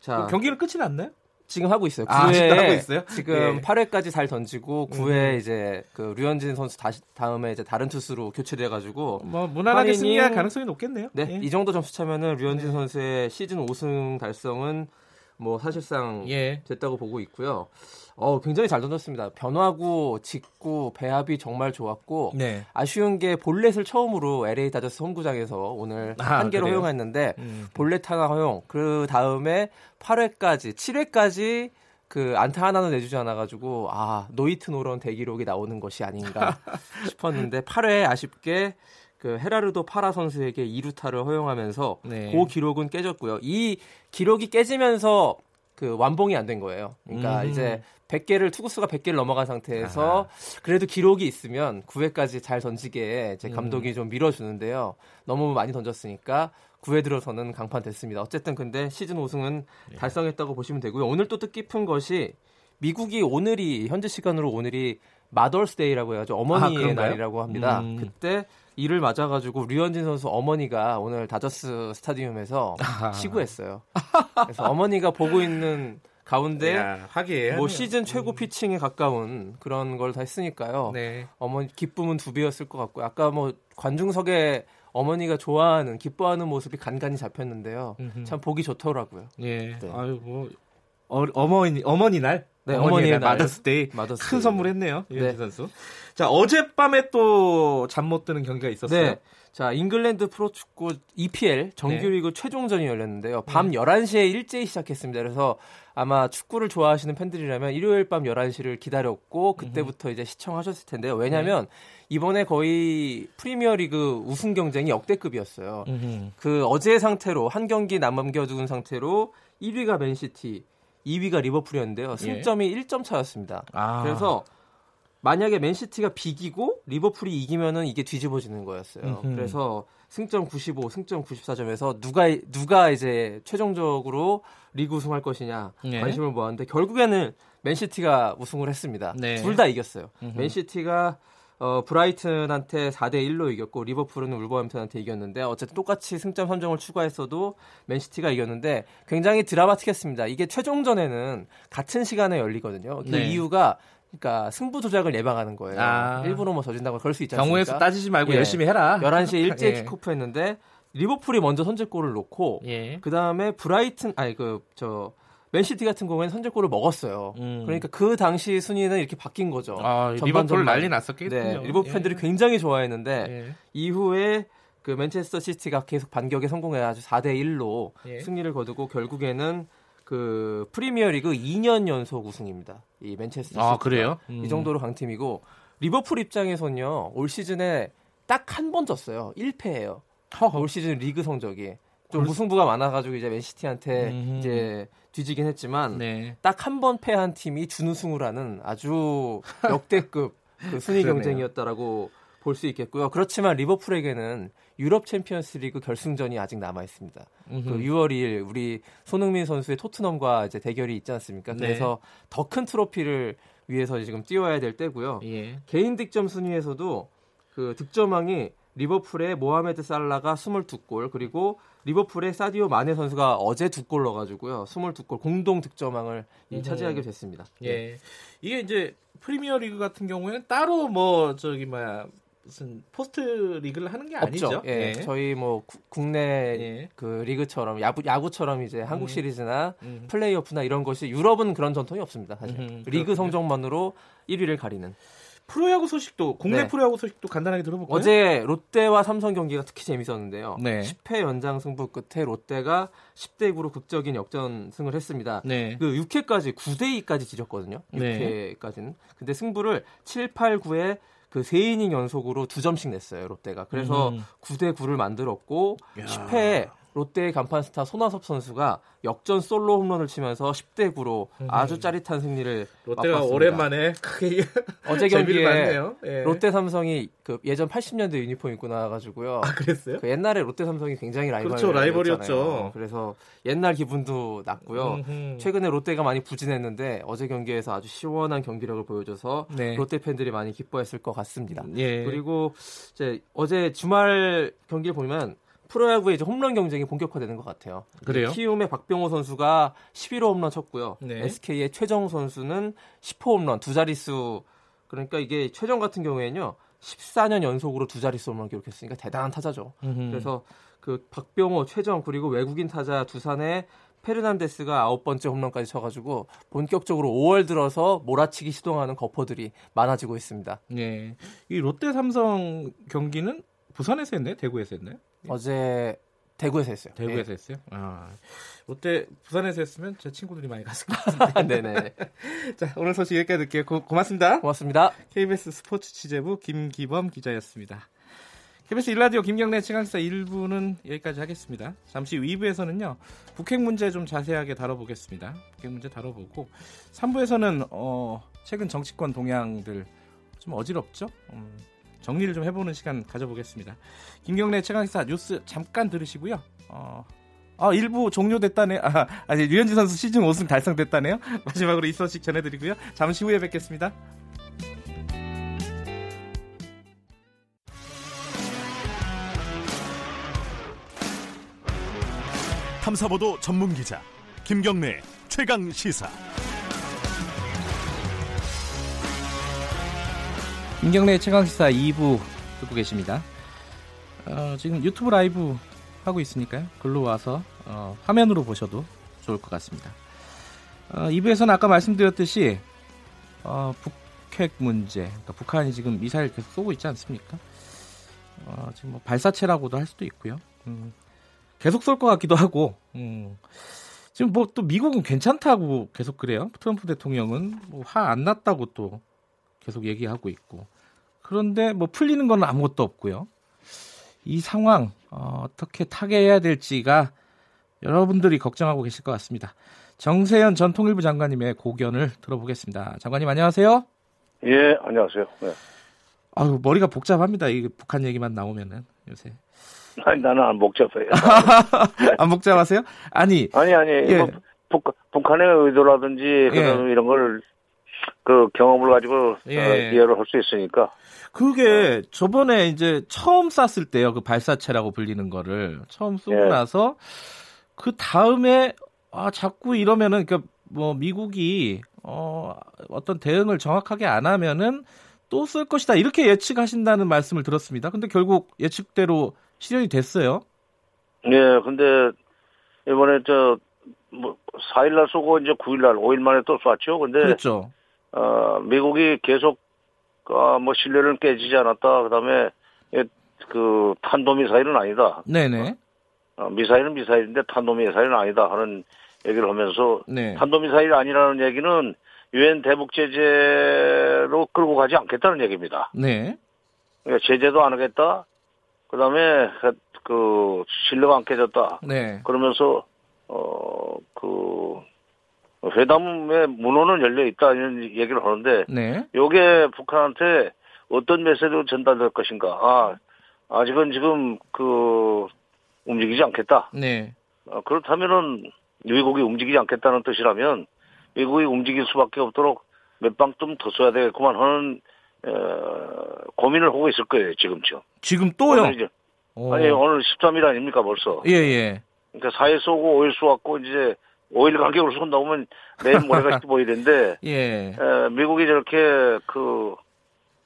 자, 경기는 끝이 났나요? 지금 하고 있어요. 9회 아, 하고 있어요? 지금 네. 8회까지 잘 던지고 9회 음. 이제 그 류현진 선수 다시 다음에 이제 다른 투수로 교체돼 가지고 뭐 무난하게 승리할 가능성이 높겠네요. 네. 예. 이 정도 점수 차면은 류현진 네. 선수의 시즌 5승 달성은 뭐 사실상 예. 됐다고 보고 있고요. 어, 굉장히 잘 던졌습니다. 변화구, 직구, 배합이 정말 좋았고 네. 아쉬운 게 볼넷을 처음으로 LA 다저스 홈구장에서 오늘 아, 한 개로 그래요? 허용했는데 음. 볼넷 하나 허용. 그 다음에 8회까지, 7회까지 그 안타 하나는 내주지 않아가지고 아 노히트 노런 대기록이 나오는 것이 아닌가 싶었는데 8회 아쉽게 그 헤라르도 파라 선수에게 2루타를 허용하면서 네. 그 기록은 깨졌고요. 이 기록이 깨지면서 그 완봉이 안 된 거예요. 그러니까 음. 이제 100개를 투구수가 100개를 넘어간 상태에서 아. 그래도 기록이 있으면 9회까지 잘 던지게 제 음. 감독이 음. 좀 밀어주는데요. 너무 많이 던졌으니까 9회 들어서는 강판 됐습니다. 어쨌든 근데 시즌 5승은 예. 달성했다고 보시면 되고요. 오늘 또 뜻깊은 것이 미국이 오늘이 현재 시간으로 오늘이 마더스데이라고 해가지고 어머니의 아, 날이라고 합니다. 음. 그때 이를 맞아가지고 류현진 선수 어머니가 오늘 다저스 스타디움에서 아. 시구했어요. 그래서 어머니가 보고 있는 가운데 야, 뭐 시즌 최고 음. 피칭에 가까운 그런 걸 다 했으니까요. 네. 어머니 기쁨은 두 배였을 것 같고 아까 뭐 관중석에 어머니가 좋아하는 기뻐하는 모습이 간간히 잡혔는데요. 음흠. 참 보기 좋더라고요. 예. 네. 아유 뭐 어, 어머니 어머니 날 네, 어머니의 날 Mother's Day 큰 선물했네요. 네. 선수. 자 어젯밤에 또 잠 못 드는 경기가 있었어요. 네. 자, 잉글랜드 프로축구 EPL 정규리그 네. 최종전이 열렸는데요. 밤 네. 11시에 일제히 시작했습니다. 그래서 아마 축구를 좋아하시는 팬들이라면 일요일 밤 11시를 기다렸고 그때부터 이제 시청하셨을 텐데요. 왜냐면 네. 이번에 거의 프리미어리그 우승 경쟁이 역대급이었어요. 그 어제 상태로 한 경기 남겨둔 상태로 1위가 맨시티, 2위가 리버풀이었는데요. 승점이 예. 1점 차였습니다. 아. 그래서 만약에 맨시티가 비기고 리버풀이 이기면은 이게 뒤집어지는 거였어요. 음흠. 그래서 승점 95, 승점 94점에서 누가 누가 이제 최종적으로 리그 우승할 것이냐 네. 관심을 모았는데 결국에는 맨시티가 우승을 했습니다. 네. 둘다 이겼어요. 음흠. 맨시티가 어, 브라이튼한테 4대 1로 이겼고 리버풀은 울버햄튼한테 이겼는데 어쨌든 똑같이 승점 3점을 추가했어도 맨시티가 이겼는데 굉장히 드라마틱했습니다. 이게 최종전에는 같은 시간에 열리거든요. 그 네. 이유가 그러니까 승부 조작을 예방하는 거예요. 아. 일부러 뭐 져준다고 그럴 수 있지 않습니까? 경우에서 따지지 말고 예. 열심히 해라. 11시에 일제 예. 킥오프 했는데 리버풀이 먼저 선제골을 넣고 예. 그다음에 브라이튼 아니 그 저 맨시티 같은 경우에는 선제골을 먹었어요. 음. 그러니까 그 당시 순위는 이렇게 바뀐 거죠. 아, 리버풀 난리 났었겠군요. 네, 리버풀 예. 팬들이 굉장히 좋아했는데 예. 이후에 그 맨체스터 시티가 계속 반격에 성공해 아주 4대 1로 예. 승리를 거두고 결국에는 그 프리미어리그 2년 연속 우승입니다. 이 맨체스터 아, 그래요? 음. 이 정도로 강팀이고 리버풀 입장에서는요. 올 시즌에 딱 한 번 졌어요. 1패예요. 올 시즌 리그 성적이 좀 무승부가 많아가지고 이제 맨시티한테 음. 이제 뒤지긴 했지만 네. 딱한 번 패한 팀이 준우승을 하는 아주 역대급 그 순위 경쟁이었다라고 볼 수 있겠고요. 그렇지만 리버풀에게는 유럽 챔피언스 리그 결승전이 아직 남아 있습니다. 그 6월 2일 우리 손흥민 선수의 토트넘과 이제 대결이 있지 않습니까? 네. 그래서 네. 더큰 트로피를 위해서 지금 뛰어야 될 때고요. 예. 개인 득점 순위에서도 그 득점왕이 리버풀의 모하메드 살라가 22골 그리고 리버풀의 사디오 마네 선수가 어제 두 골 넣어가지고요 22골 공동 득점왕을 음. 차지하게 됐습니다. 예, 네. 이게 이제 프리미어리그 같은 경우에는 따로 뭐 저기 뭐야 무슨 포스트 리그를 하는 게 아니죠. 없죠. 예. 네. 저희 뭐 구, 국내 예. 그 리그처럼 야구 야구처럼 이제 한국 음. 시리즈나 음. 플레이오프나 이런 것이 유럽은 그런 전통이 없습니다. 사실 음, 리그 성적만으로 1위를 가리는. 프로야구 소식도 국내 네. 프로야구 소식도 간단하게 들어볼까요? 어제 롯데와 삼성 경기가 특히 재밌었는데요. 네. 10회 연장 승부 끝에 롯데가 10대 9로 극적인 역전승을 했습니다. 네. 그 6회까지 9대 2까지 밀렸거든요. 6회까지는. 근데 승부를 7, 8, 9에 그 3이닝 연속으로 2점씩 냈어요, 롯데가. 그래서 음. 9대 9를 만들었고 야. 10회에 롯데의 간판 스타 손아섭 선수가 역전 솔로 홈런을 치면서 10대 9로 음. 아주 짜릿한 승리를 롯데가 맛봤습니다. 오랜만에 크게 어제 경기에 예. 롯데 삼성이 그 예전 80년대 유니폼 입고 나와가지고요. 아 그랬어요? 그 옛날에 롯데 삼성이 굉장히 라이벌 그렇죠 라이벌이었죠. 그래서 옛날 기분도 났고요. 음흠. 최근에 롯데가 많이 부진했는데 어제 경기에서 아주 시원한 경기력을 보여줘서 네. 롯데 팬들이 많이 기뻐했을 것 같습니다. 예. 그리고 이제 어제 주말 경기를 보면 프로야구의 이제 홈런 경쟁이 본격화되는 것 같아요. 그래요? 키움의 박병호 선수가 11호 홈런 쳤고요. 네. SK의 최정 선수는 10호 홈런 두 자릿수 그러니까 이게 최정 같은 경우에는요. 14년 연속으로 두 자릿수 홈런 기록했으니까 대단한 타자죠. 음흠. 그래서 그 박병호, 최정 그리고 외국인 타자 두산의 페르난데스가 아홉 번째 홈런까지 쳐가지고 본격적으로 5월 들어서 몰아치기 시도하는 거퍼들이 많아지고 있습니다. 네, 이 롯데 삼성 경기는 부산에서 했나요? 대구에서 했나요? 어제 대구에서 했어요. 대구에서 네. 했어요? 아, 롯데 부산에서 했으면 제 친구들이 많이 갔을 것 같은데. 네네. 자, 오늘 소식 여기까지 듣게요. 고, 고맙습니다. 고맙습니다. KBS 스포츠 취재부 김기범 기자였습니다. KBS 일라디오 김경래 최강사 1부는 여기까지 하겠습니다. 잠시 2부에서는요. 북핵 문제 좀 자세하게 다뤄보겠습니다. 북핵 문제 다뤄보고 3부에서는 어, 최근 정치권 동향들 좀 어지럽죠? 음, 정리를 좀 해보는 시간 가져보겠습니다. 김경래 최강사 뉴스 잠깐 들으시고요. 어, 아, 1부 종료됐다네. 아, 아니, 류현진 선수 시즌 5승 달성됐다네요. 마지막으로 이 소식 전해드리고요. 잠시 후에 뵙겠습니다. 탐사보도 전문 기자 김경래 최강 시사. 김경래 최강 시사 2부 듣고 계십니다. 어, 지금 유튜브 라이브 하고 있으니까요. 글로 와서 어, 화면으로 보셔도 좋을 것 같습니다. 어, 2부에서는 아까 말씀드렸듯이 어, 북핵 문제, 그러니까 북한이 지금 미사일 계속 쏘고 있지 않습니까? 어, 지금 뭐 발사체라고도 할 수도 있고요. 음, 계속 쏠 것 같기도 하고 음. 지금 뭐 또 미국은 괜찮다고 계속 그래요. 트럼프 대통령은 뭐 화 안 났다고 또 계속 얘기하고 있고 그런데 뭐 풀리는 건 아무것도 없고요. 이 상황 어, 떻게 타개해야 될지가 여러분들이 걱정하고 계실 것 같습니다. 정세현 전 통일부 장관님의 고견을 들어보겠습니다. 장관님 안녕하세요. 예, 안녕하세요. 네. 아유 머리가 복잡합니다. 이 북한 얘기만 나오면은 요새. 아니 나는 안 복잡해요. 안 복잡하세요? 아니 아니 아니 예. 뭐 북, 북한의 의도라든지 예. 이런 걸 그 경험을 가지고 예. 어, 이해를 할 수 있으니까. 그게 저번에 이제 처음 쐈을 때요. 그 발사체라고 불리는 거를 처음 쏘고 예. 나서 그 다음에 아 자꾸 이러면은 그러니까 뭐 미국이 어 어떤 대응을 정확하게 안 하면은 또 쓸 것이다 이렇게 예측하신다는 말씀을 들었습니다. 근데 결국 예측대로 실현이 됐어요. 네, 근데 이번에 저뭐 4일 날 쏘고 이제 9일 날 5일 만에 또 쐈죠. 근데 그렇죠. 어 미국이 계속 어, 뭐 신뢰를 깨지지 않았다. 그다음에 그 탄도 미사일은 아니다. 네네. 어, 미사일은 미사일인데 탄도 미사일은 아니다 하는 얘기를 하면서 네. 탄도 미사일이 아니라는 얘기는 유엔 대북 제재로 끌고 가지 않겠다는 얘기입니다. 네. 그러니까 제재도 안 하겠다. 그다음에 그 신뢰가 안 깨졌다. 네. 그러면서 어그 회담의 문호는 열려 있다 이런 얘기를 하는데 네. 요게 북한한테 어떤 메시지로 전달될 것인가? 아 아직은 지금 그 움직이지 않겠다. 네. 어, 그렇다면은 미국이 움직이지 않겠다는 뜻이라면 미국이 움직일 수밖에 없도록 몇 방 좀 더 써야 되겠구만 하는 어, 고민을 하고 있을 거예요, 지금쯤. 지금 또요? 오늘 이제, 아니, 오늘 13일 아닙니까, 벌써? 예, 예. 그러니까 4일 쏘고 5일 쏘았고, 이제 5일 간격으로 쏜다 보면 내일 모레가 15일인데, 예. 에, 미국이 저렇게 그,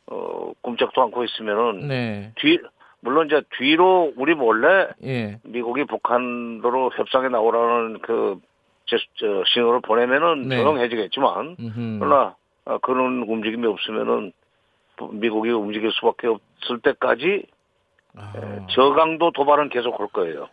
어, 꼼짝도 않고 있으면은, 네. 뒤, 물론 이제 뒤로 우리 몰래, 예. 미국이 북한도로 협상에 나오라는 그, 저, 저 신호를 보내면은 네. 조용해지겠지만, 음흠. 그러나, 어, 그런 움직임이 없으면은, 미국이 움직일 수밖에 없을 때까지 아. 저강도 도발은 계속 할 거예요.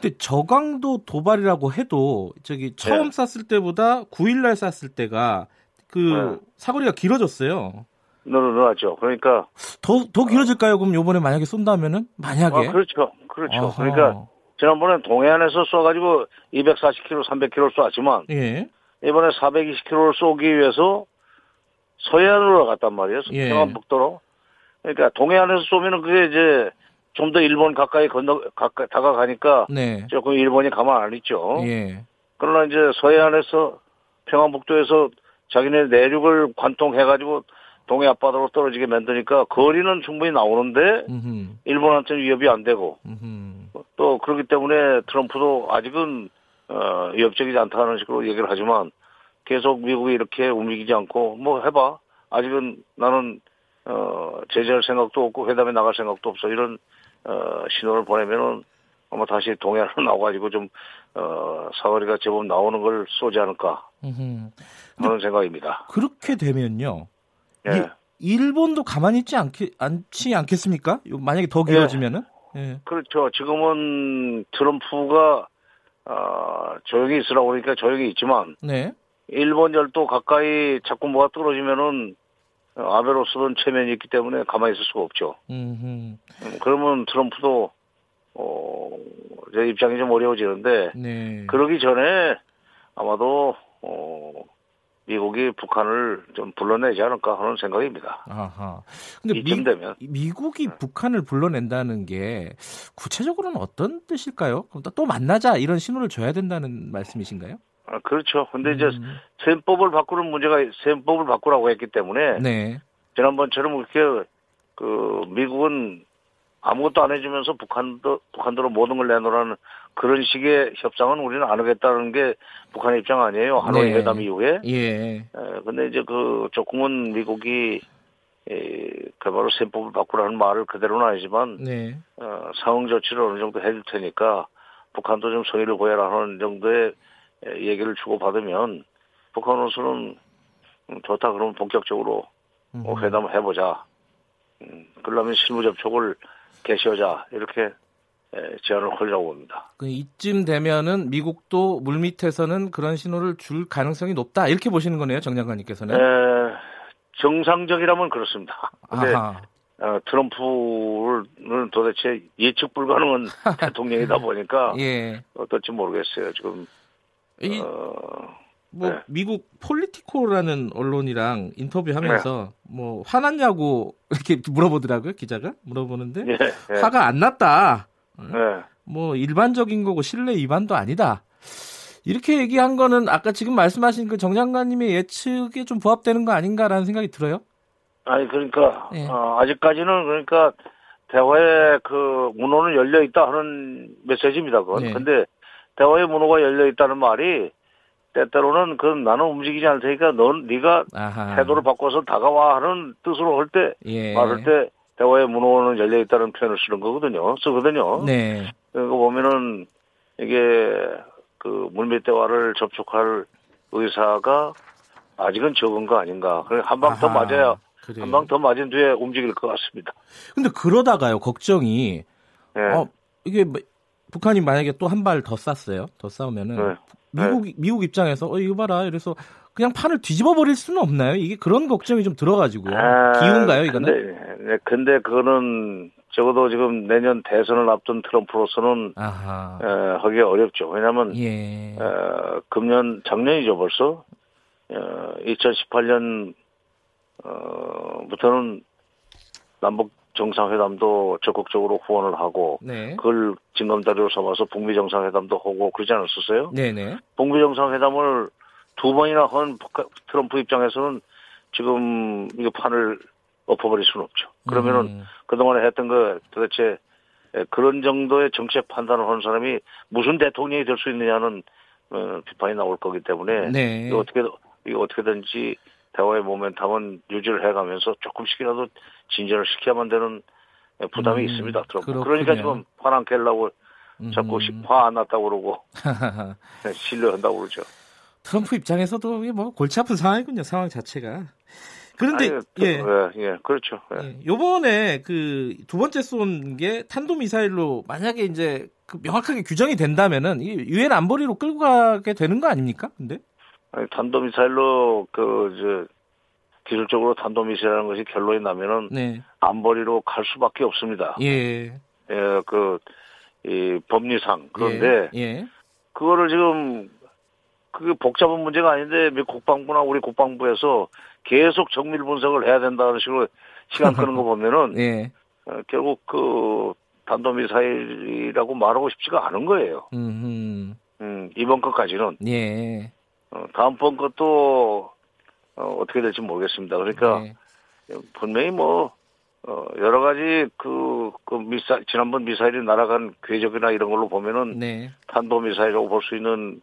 근데 저강도 도발이라고 해도 저기 처음 네. 쐈을 때보다 9일날 쐈을 때가 그 네. 사거리가 길어졌어요. 늘어나죠. 그러니까 더 더 길어질까요? 그럼 요번에 만약에 쏜다면은 만약에 아, 그렇죠, 그렇죠. 아하. 그러니까 지난번에 동해안에서 쏴가지고 240km, 300km 쏘았지만 예. 이번에 420km를 쏘기 위해서 서해안으로 갔단 말이에요. 예. 평안북도로. 그러니까 동해안에서 쏘면은 그게 이제 좀 더 일본 가까이 건너 가까이 다가가니까 네. 조금 일본이 가만 안 있죠. 예. 그러나 이제 서해안에서 평안북도에서 자기네 내륙을 관통해가지고 동해 앞바다로 떨어지게 만드니까 거리는 충분히 나오는데 음흠. 일본한테는 위협이 안 되고 음흠. 또 그렇기 때문에 트럼프도 아직은 어, 위협적이지 않다는 식으로 얘기를 하지만 계속 미국이 이렇게 움직이지 않고 뭐 해봐 아직은 나는 어, 제재할 생각도 없고 회담에 나갈 생각도 없어 이런 어, 신호를 보내면은 아마 다시 동해안으로 나와가지고 좀 어, 사거리가 제법 나오는 걸 쏘지 않을까 하는 생각입니다. 그렇게 되면요. 예. 일본도 가만히 있지 않겠, 않지 않겠습니까? 만약에 더 길어지면은? 예. 예. 그렇죠. 지금은 트럼프가 어, 조용히 있으라고 그러니까 조용히 있지만 네. 일본 열도 가까이 자꾸 뭐가 떨어지면은 아베로스는 체면이 있기 때문에 가만히 있을 수가 없죠. 음, 그러면 트럼프도 어, 제 입장이 좀 어려워지는데 네. 그러기 전에 아마도 어, 미국이 북한을 좀 불러내지 않을까 하는 생각입니다. 아하. 근데 미, 되면. 미국이 북한을 불러낸다는 게 구체적으로는 어떤 뜻일까요? 또 만나자 이런 신호를 줘야 된다는 말씀이신가요? 아, 그렇죠. 근데 이제 음. 셈법을 바꾸는 문제가 셈법을 바꾸라고 했기 때문에 네. 지난번처럼 그렇게 그 미국은 아무것도 안 해주면서 북한도 북한으로 모든 걸 내놓으라는 그런 식의 협상은 우리는 안 하겠다는 게 북한의 입장 아니에요. 하노이 네. 회담 이후에. 예. 에, 근데 이제 그 조금은 미국이 에, 그바로 셈법을 바꾸라는 말을 그대로는 아니지만 네. 어, 상응 조치를 어느 정도 해줄 테니까 북한도 좀 성의를 보여라 하는 정도의 얘기를 주고받으면 북한으로서는 음, 좋다 그러면 본격적으로 뭐 회담을 해보자. 음, 그러려면 실무 접촉을 개시하자 이렇게 제안을 하려고 합니다. 그 이쯤 되면은 미국도 물밑에서는 그런 신호를 줄 가능성이 높다 이렇게 보시는 거네요, 정 장관님께서는. 에, 정상적이라면 그렇습니다. 근데 어, 트럼프는 도대체 예측 불가능한 대통령이다 보니까 예. 어떨지 모르겠어요. 지금 이, 어, 뭐 네. 미국 폴리티코라는 언론이랑 인터뷰하면서 네. 뭐 화났냐고 이렇게 물어보더라고요 기자가 물어보는데 네. 네. 화가 안 났다. 네. 뭐 일반적인 거고 신뢰 위반도 아니다. 이렇게 얘기한 거는 아까 지금 말씀하신 그 정장관님의 예측에 좀 부합되는 거 아닌가라는 생각이 들어요. 아니 그러니까 네. 어, 아직까지는 그러니까 대화의 그 문호는 열려 있다 하는 메시지입니다. 그건. 네. 근데 대화의 문호가 열려 있다는 말이 때때로는 그 나는 움직이지 않을 테니까 넌 네가 아하. 태도를 바꿔서 다가와 하는 뜻으로 할때 예. 말할 때 대화의 문호는 열려 있다는 표현을 쓰는 거거든요. 쓰거든요. 네. 그거 보면은 이게 그 물밑 대화를 접촉할 의사가 아직은 적은 거 아닌가. 한 방 더 맞아야 한방 더 맞은 뒤에 움직일 것 같습니다. 근데 그러다가요 걱정이 네. 어 이게 뭐 북한이 만약에 또 한 발 더 쐈어요. 더 싸우면은 네. 미국 네. 미국 입장에서 어 이거 봐라 이래서 그냥 판을 뒤집어 버릴 수는 없나요? 이게 그런 걱정이 좀 들어가지고요. 아, 기운가요 이거는? 근데, 네, 근데 그거는 적어도 지금 내년 대선을 앞둔 트럼프로서는 에, 하기 어렵죠. 왜냐하면 예. 에, 금년 작년이죠 벌써 어, 2018년 어, 부터는 남북 정상회담도 적극적으로 후원을 하고 네. 그걸 징검다리로 삼아서 북미 정상회담도 하고 그러지 않았었어요? 네네. 북미 정상회담을 두 번이나 한 트럼프 입장에서는 지금 이거 판을 엎어버릴 수는 없죠. 그러면은 음. 그동안에 했던 거 도대체 그런 정도의 정책 판단을 하는 사람이 무슨 대통령이 될 수 있느냐는 어, 비판이 나올 거기 때문에 네. 이거 어떻게 이거 어떻게든지 대화의 모멘텀은 유지를 해가면서 조금씩이라도 진전을 시켜야만 되는 부담이 음, 있습니다. 트럼프. 그러니까 지금 화난 깰라고 자꾸 음. 화안 났다고 그러고 신뢰한다고 그러죠. 트럼프 입장에서도 뭐 골치 아픈 상황이군요. 상황 자체가. 그런데 아니, 또, 예. 예, 예, 그렇죠. 예. 예. 요번에 그 두 번째 쏜 게 탄도 미사일로 만약에 이제 그 명확하게 규정이 된다면은 유엔 안보리로 끌고 가게 되는 거 아닙니까? 근데 아니, 탄도 미사일로 그, 저, 기술적으로 탄도미사일이라는 것이 결론이 나면은 네. 안보리로 갈 수밖에 없습니다. 예. 예, 그, 이 법리상. 그런데 예. 예. 그거를 지금 그게 복잡한 문제가 아닌데 미 국방부나 우리 국방부에서 계속 정밀 분석을 해야 된다는 식으로 시간 끄는 거 보면은 예. 어, 결국 그 탄도미사일이라고 말하고 싶지가 않은 거예요. 음, 이번 것까지는. 예. 어, 다음번 것도 어, 어떻게 될지 모르겠습니다. 그러니까 네. 분명히 뭐 어, 여러 가지 그, 그 미사, 지난번 미사일이 날아간 궤적이나 이런 걸로 보면은 네. 탄도 미사일이라고 볼 수 있는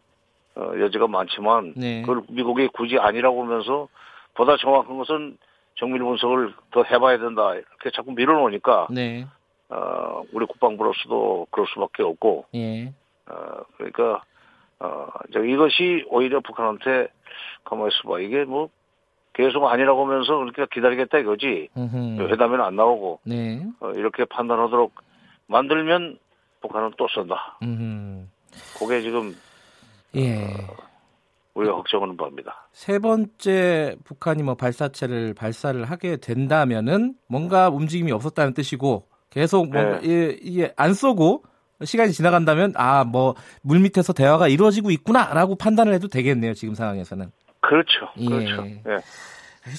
어, 여지가 많지만 네. 그걸 미국이 굳이 아니라고 하면서 보다 정확한 것은 정밀 분석을 더 해봐야 된다 이렇게 자꾸 밀어놓으니까 네. 어, 우리 국방부로서도 그럴 수밖에 없고 예. 어, 그러니까 어, 이것이 오히려 북한한테 가만히 있어 봐 이게 뭐 계속 아니라고 하면서 그렇게 기다리겠다 이거지. 음흠. 회담에는 안 나오고 네. 어, 이렇게 판단하도록 만들면 북한은 또 쏜다. 음흠. 그게 지금 예. 어, 우리가 걱정하는 바입니다. 세 번째 북한이 뭐 발사체를 발사를 하게 된다면은 뭔가 움직임이 없었다는 뜻이고 계속 뭔가 네. 이게 안 쏘고 시간이 지나간다면 아 뭐 물 밑에서 대화가 이루어지고 있구나라고 판단을 해도 되겠네요 지금 상황에서는. 그렇죠. 예. 그렇죠. 예.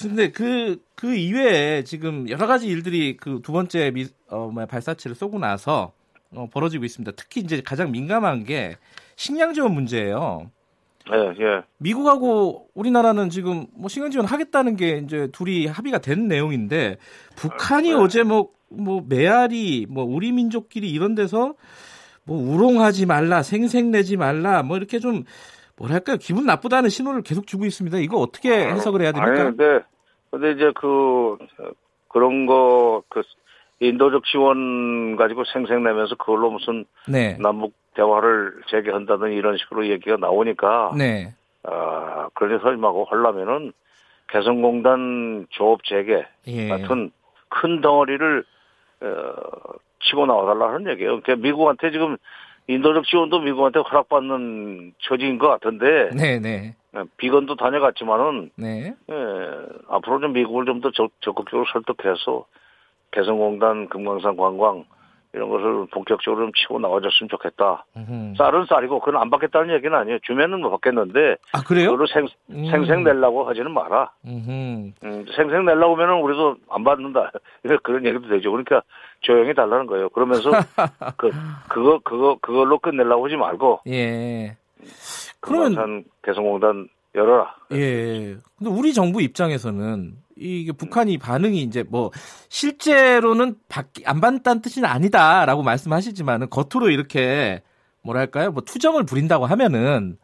근데 그, 그 이외에 지금 여러 가지 일들이 그 두 번째 미, 어, 뭐 발사체를 쏘고 나서 어, 벌어지고 있습니다. 특히 이제 가장 민감한 게 식량 지원 문제예요. 예, 예. 미국하고 우리나라는 지금 뭐 식량 지원 하겠다는 게 이제 둘이 합의가 된 내용인데 북한이 네. 어제 뭐, 뭐 메아리, 뭐 우리 민족끼리 이런 데서 뭐 우롱하지 말라, 생색내지 말라, 뭐 이렇게 좀 뭐랄까요 기분 나쁘다는 신호를 계속 주고 있습니다. 이거 어떻게 해석을 해야 됩니까? 아니, 근데 근데 이제 그 그런 거그 인도적 지원 가지고 생색내면서 그걸로 무슨 네. 남북 대화를 재개한다든 이런 식으로 얘기가 나오니까 네. 아 그러니 설마고 하려면은 개성공단 조업 재개 예. 같은 큰 덩어리를 어, 치고 나와달라는 얘기예요. 그러니까 미국한테 지금 인도적 지원도 미국한테 허락받는 처지인 것 같은데. 네네. 네. 예, 비건도 다녀갔지만은. 네. 예, 앞으로 좀 미국을 좀 더 적극적으로 설득해서 개성공단, 금강산 관광 이런 것을 본격적으로 좀 치고 나와줬으면 좋겠다. 음흠. 쌀은 쌀이고 그건 안 받겠다는 얘기는 아니에요. 주면은 뭐 받겠는데. 아 그래요? 그거를 생, 음. 생생 내려고 하지는 마라. 음, 생생 내려고 하면은 우리도 안 받는다. 그런 얘기도 되죠. 그러니까 조용히 달라는 거예요. 그러면서 그 그거 그거 그걸로 끝내려고 하지 말고. 예. 그러면 개성공단 열어라. 예. 근데 우리 정부 입장에서는 이게 북한이 반응이 이제 뭐 실제로는 안 받는다는 뜻은 아니다라고 말씀하시지만은 겉으로 이렇게 뭐랄까요 뭐 투정을 부린다고 하면은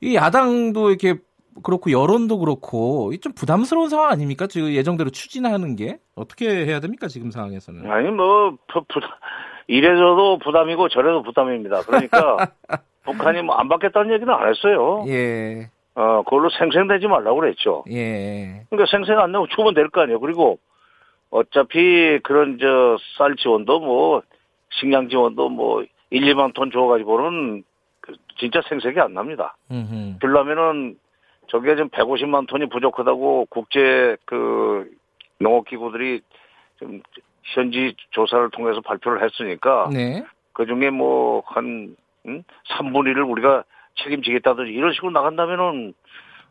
이 야당도 이렇게 그렇고 여론도 그렇고 좀 부담스러운 상황 아닙니까? 지금 예정대로 추진하는 게 어떻게 해야 됩니까? 지금 상황에서는 아니 뭐 부, 부, 이래저도 부담이고 저래도 부담입니다. 그러니까 북한이 뭐 안 받겠다는 얘기는 안 했어요. 예. 어, 그걸로 생생되지 말라고 그랬죠. 예. 그러니까 생생 안 내고 주면 될 거 아니에요. 그리고 어차피 그런 저 쌀 지원도 뭐 식량 지원도 뭐 1, 2만 톤 줘가지고는 그 진짜 생색이 안 납니다. 그러려면은 저게 지금 150만 톤이 부족하다고 국제 그 농업기구들이 좀 현지 조사를 통해서 발표를 했으니까 네. 그 중에 뭐한 음? 3분의 1을 우리가 책임지겠다든지 이런 식으로 나간다면은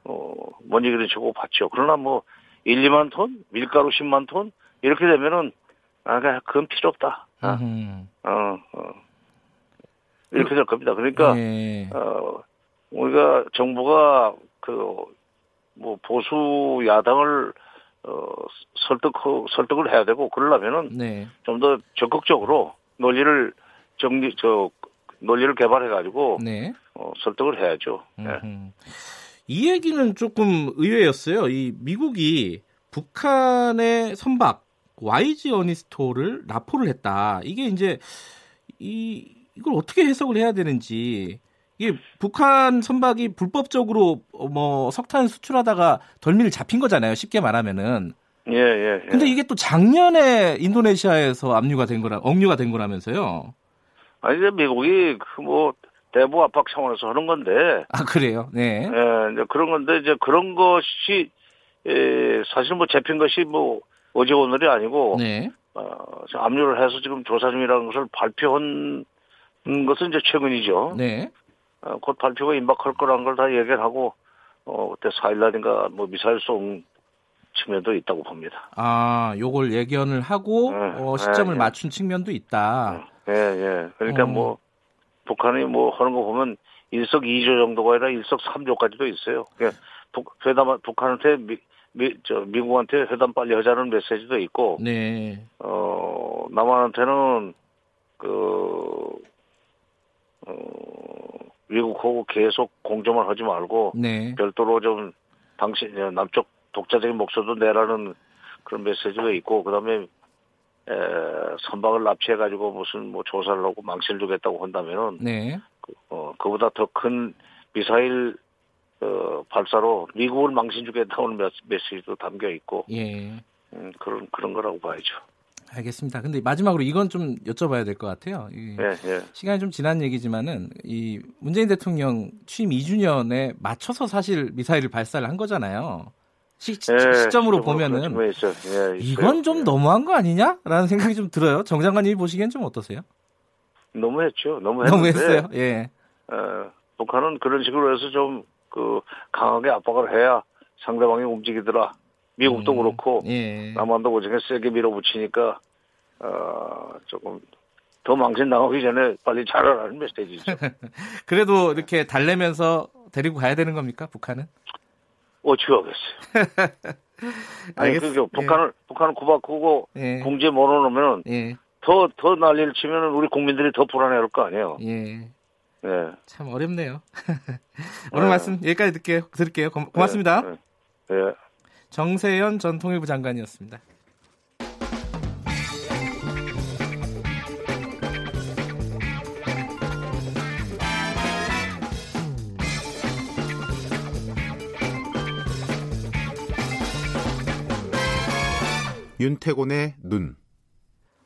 어, 뭔 얘기를 주고 받죠. 그러나 뭐 1, 2만 톤, 밀가루 10만 톤 이렇게 되면은 아, 그건 필요 없다. 아, 어, 어. 이렇게 될 겁니다. 그러니까 네. 어, 우리가 정부가 그 뭐 보수 야당을 어, 설득 설득을 해야 되고 그러려면은 네. 좀더 적극적으로 논리를 정리 저 논리를 개발해 가지고 네. 어, 설득을 해야죠. 네. 이 얘기는 조금 의외였어요. 이 미국이 북한의 선박 YG 어니스토를 납포를 했다. 이게 이제 이 이걸 어떻게 해석을 해야 되는지 이게 북한 선박이 불법적으로 뭐 석탄 수출하다가 덜미를 잡힌 거잖아요. 쉽게 말하면은. 예, 예, 예. 근데 이게 또 작년에 인도네시아에서 압류가 된 거라, 억류가 된 거라면서요. 아니, 이제 미국이 그 뭐 대북 압박 차원에서 하는 건데. 아, 그래요? 네. 예, 이제 그런 건데, 이제 그런 것이, 예, 사실 뭐 잡힌 것이 뭐 어제 오늘이 아니고. 네. 어, 압류를 해서 지금 조사 중이라는 것을 발표한 것은 이제 최근이죠. 네. 어, 곧 발표가 임박할 거라는 걸 다 얘기를 하고, 어, 그때 4일날인가 뭐 미사일 쏜 측면도 있다고 봅니다. 아, 요걸 예견을 하고, 네, 어, 시점을 네, 맞춘 측면도 있다. 예, 예. 그러니까 어. 뭐, 북한이 뭐 하는 거 보면 일석이조 정도가 아니라 일석삼조까지도 있어요. 그러니까 북, 회담 북한한테 미, 미, 저 미국한테 회담 빨리 하자는 메시지도 있고, 네. 어 남한한테는 그 어, 미국하고 계속 공조만 하지 말고 네. 별도로 좀 당신 남쪽 독자적인 목소리도 내라는 그런 메시지가 있고 그다음에 에, 선박을 납치해 가지고 무슨 뭐 조사를 하고 망치를 주겠다고 한다면은 네. 그, 어, 그보다 더 큰 미사일 어, 발사로 미국을 망신 주겠다는 메시지도 담겨 있고 예. 음, 그런 그런 거라고 봐야죠. 알겠습니다. 근데 마지막으로 이건 좀 여쭤봐야 될 것 같아요. 예, 예. 시간이 좀 지난 얘기지만은 이 문재인 대통령 취임 2주년에 맞춰서 사실 미사일을 발사를 한 거잖아요. 시, 예, 점으로 보면은 예, 이건 좀 예. 너무한 거 아니냐라는 생각이 좀 들어요. 정 장관님이 보시기엔 좀 어떠세요? 너무 했죠. 너무 했는데. 너무 했어요. 예. 어, 북한은 그런 식으로 해서 좀 그 강하게 압박을 해야 상대방이 움직이더라. 미국도 음, 그렇고 예. 남한도 그중에 세게 밀어붙이니까 어, 조금 더 망신 당하기 전에 빨리 잘하라는 메시지죠. 그래도 이렇게 달래면서 데리고 가야 되는 겁니까 북한은? 어떻게 하겠어요. 아니 그게 북한을 예. 북한을 구박하고 예. 궁지에 몰아놓으면 예. 더더 난리를 치면 우리 국민들이 더 불안해할 거 아니에요. 예. 네. 참 어렵네요. 오늘 네. 말씀 여기까지 듣게요. 들을게요. 고, 맙습니다 네. 네. 정세현 전 통일부 장관이었습니다. 윤태곤의 눈.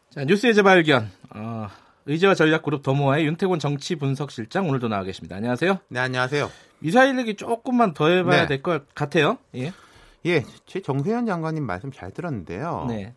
자, 뉴스의 재발견. 어, 의제와 전략그룹 더모아의 윤태곤 정치 분석실장 오늘도 나와 계십니다. 안녕하세요. 네, 안녕하세요. 미사일 얘기 조금만 더 해봐야 네. 될것 같아요. 예. 예, 제 정세현 장관님 말씀 잘 들었는데요. 네.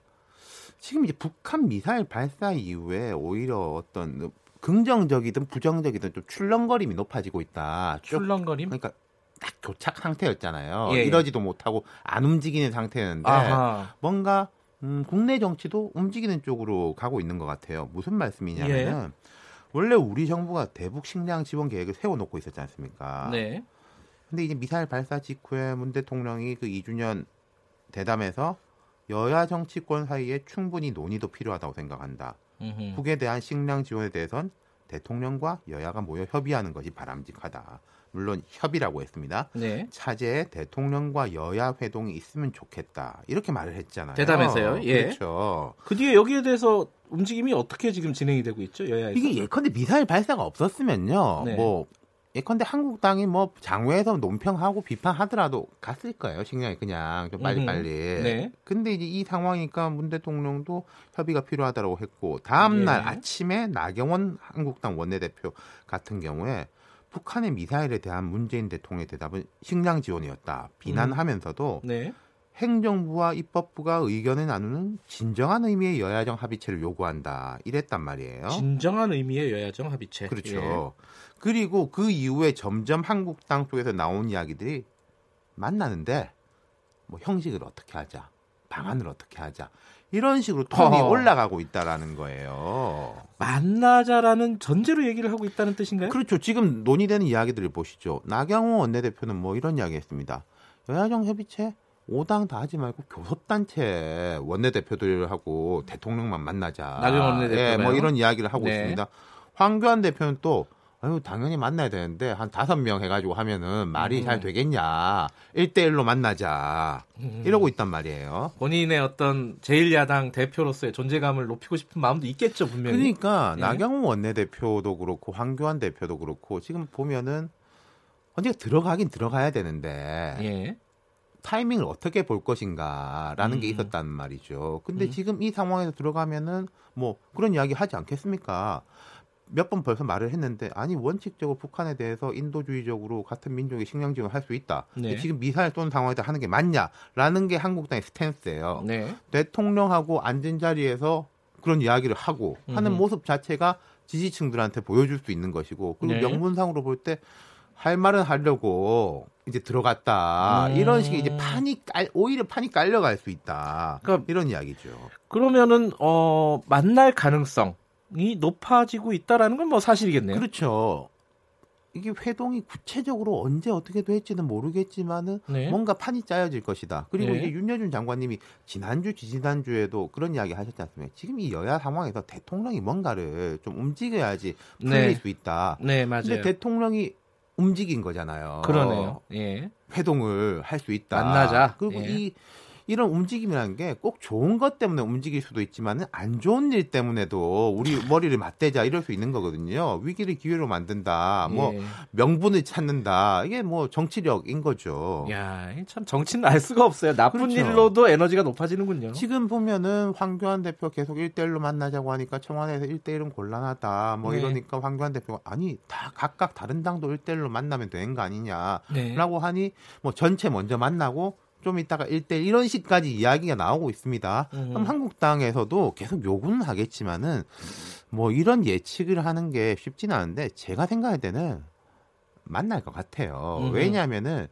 지금 이제 북한 미사일 발사 이후에 오히려 어떤 긍정적이든 부정적이든 좀 출렁거림이 높아지고 있다. 출렁거림? 그러니까 딱 교착 상태였잖아요. 예. 이러지도 못하고 안 움직이는 상태였는데 아하. 뭔가 음, 국내 정치도 움직이는 쪽으로 가고 있는 것 같아요. 무슨 말씀이냐면은 예. 원래 우리 정부가 대북 식량 지원 계획을 세워놓고 있었지 않습니까? 네. 근데 이제 미사일 발사 직후에 문 대통령이 그 2주년 대담에서 여야 정치권 사이에 충분히 논의도 필요하다고 생각한다. 음흠. 북에 대한 식량 지원에 대해선 대통령과 여야가 모여 협의하는 것이 바람직하다. 물론 협의라고 했습니다. 네. 차제에 대통령과 여야 회동이 있으면 좋겠다. 이렇게 말을 했잖아요. 대담에서요. 예. 그렇죠. 그 뒤에 여기에 대해서 움직임이 어떻게 지금 진행이 되고 있죠? 여야에서. 이게 예컨대 미사일 발사가 없었으면요. 네. 뭐 예컨대 한국당이 뭐 장외에서 논평하고 비판하더라도 갔을 거예요. 식량이 그냥 좀 빨리빨리. 네. 근데 이제 이 상황이니까 문 대통령도 협의가 필요하다고 했고 다음날 네. 아침에 나경원 한국당 원내대표 같은 경우에 북한의 미사일에 대한 문재인 대통령의 대답은 식량 지원이었다. 비난하면서도 음. 네. 행정부와 입법부가 의견을 나누는 진정한 의미의 여야정 합의체를 요구한다. 이랬단 말이에요. 진정한 의미의 여야정 합의체. 그렇죠. 예. 그리고 그 이후에 점점 한국당 쪽에서 나온 이야기들이 만나는데 뭐 형식을 어떻게 하자. 방안을 어떻게 하자. 이런 식으로 톤이 어. 올라가고 있다라는 거예요. 만나자라는 전제로 얘기를 하고 있다는 뜻인가요? 그렇죠. 지금 논의되는 이야기들을 보시죠. 나경원 원내대표는 뭐 이런 이야기 했습니다. 여야정 협의체 5당 다 하지 말고 교섭단체 원내대표들하고 대통령만 만나자. 나경원 원내대표. 예, 뭐 이런 이야기를 하고 네. 있습니다. 황교안 대표는 또 아유, 당연히 만나야 되는데, 한 다섯 명 해가지고 하면은 말이 음. 잘 되겠냐. 1대1로 만나자. 음. 이러고 있단 말이에요. 본인의 어떤 제1야당 대표로서의 존재감을 높이고 싶은 마음도 있겠죠, 분명히. 그러니까, 예. 나경원 원내대표도 그렇고, 황교안 대표도 그렇고, 지금 보면은, 언제 들어가긴 들어가야 되는데, 예. 타이밍을 어떻게 볼 것인가라는 음. 게 있었단 말이죠. 근데 음. 지금 이 상황에서 들어가면은, 뭐, 그런 이야기 하지 않겠습니까? 몇 번 벌써 말을 했는데 아니 원칙적으로 북한에 대해서 인도주의적으로 같은 민족의 식량 지원을 할 수 있다. 네. 지금 미사일 쏜 상황에서 하는 게 맞냐라는 게 한국당의 스탠스예요. 네. 대통령하고 앉은 자리에서 그런 이야기를 하고 하는 음. 모습 자체가 지지층들한테 보여줄 수 있는 것이고 그리고 네. 명분상으로 볼 때 할 말은 하려고 이제 들어갔다 음. 이런 식의 이제 판이 깔 오히려 판이 깔려갈 수 있다. 그러니까 이런 이야기죠. 그러면은 어 만날 가능성 이 높아지고 있다라는 건 뭐 사실이겠네요. 그렇죠. 이게 회동이 구체적으로 언제 어떻게 될지는 모르겠지만은 네. 뭔가 판이 짜여질 것이다. 그리고 네. 이제 윤여준 장관님이 지난주 지지난주에도 그런 이야기 하셨지 않습니까? 지금 이 여야 상황에서 대통령이 뭔가를 좀 움직여야지 풀릴 네. 수 있다. 네, 맞아요. 근데 대통령이 움직인 거잖아요. 그러네요. 예. 회동을 할 수 있다. 만나자. 그리고 예. 이 이런 움직임이라는 게 꼭 좋은 것 때문에 움직일 수도 있지만 안 좋은 일 때문에도 우리 머리를 맞대자 이럴 수 있는 거거든요. 위기를 기회로 만든다. 뭐 예. 명분을 찾는다. 이게 뭐 정치력인 거죠. 야, 참 정치는 알 수가 없어요. 나쁜 그렇죠. 일로도 에너지가 높아지는군요. 지금 보면은 황교안 대표 계속 1대1로 만나자고 하니까 청와대에서 1대1은 곤란하다. 뭐 네. 이러니까 황교안 대표가 아니, 다 각각 다른 당도 1대1로 만나면 되는 거 아니냐라고 네. 하니 뭐 전체 먼저 만나고 좀 이따가 1대1 이런 식까지 이야기가 나오고 있습니다. 음. 그럼 한국당에서도 계속 요구는 하겠지만은 뭐 이런 예측을 하는 게 쉽지는 않은데 제가 생각할 때는 만날 것 같아요. 음. 왜냐하면은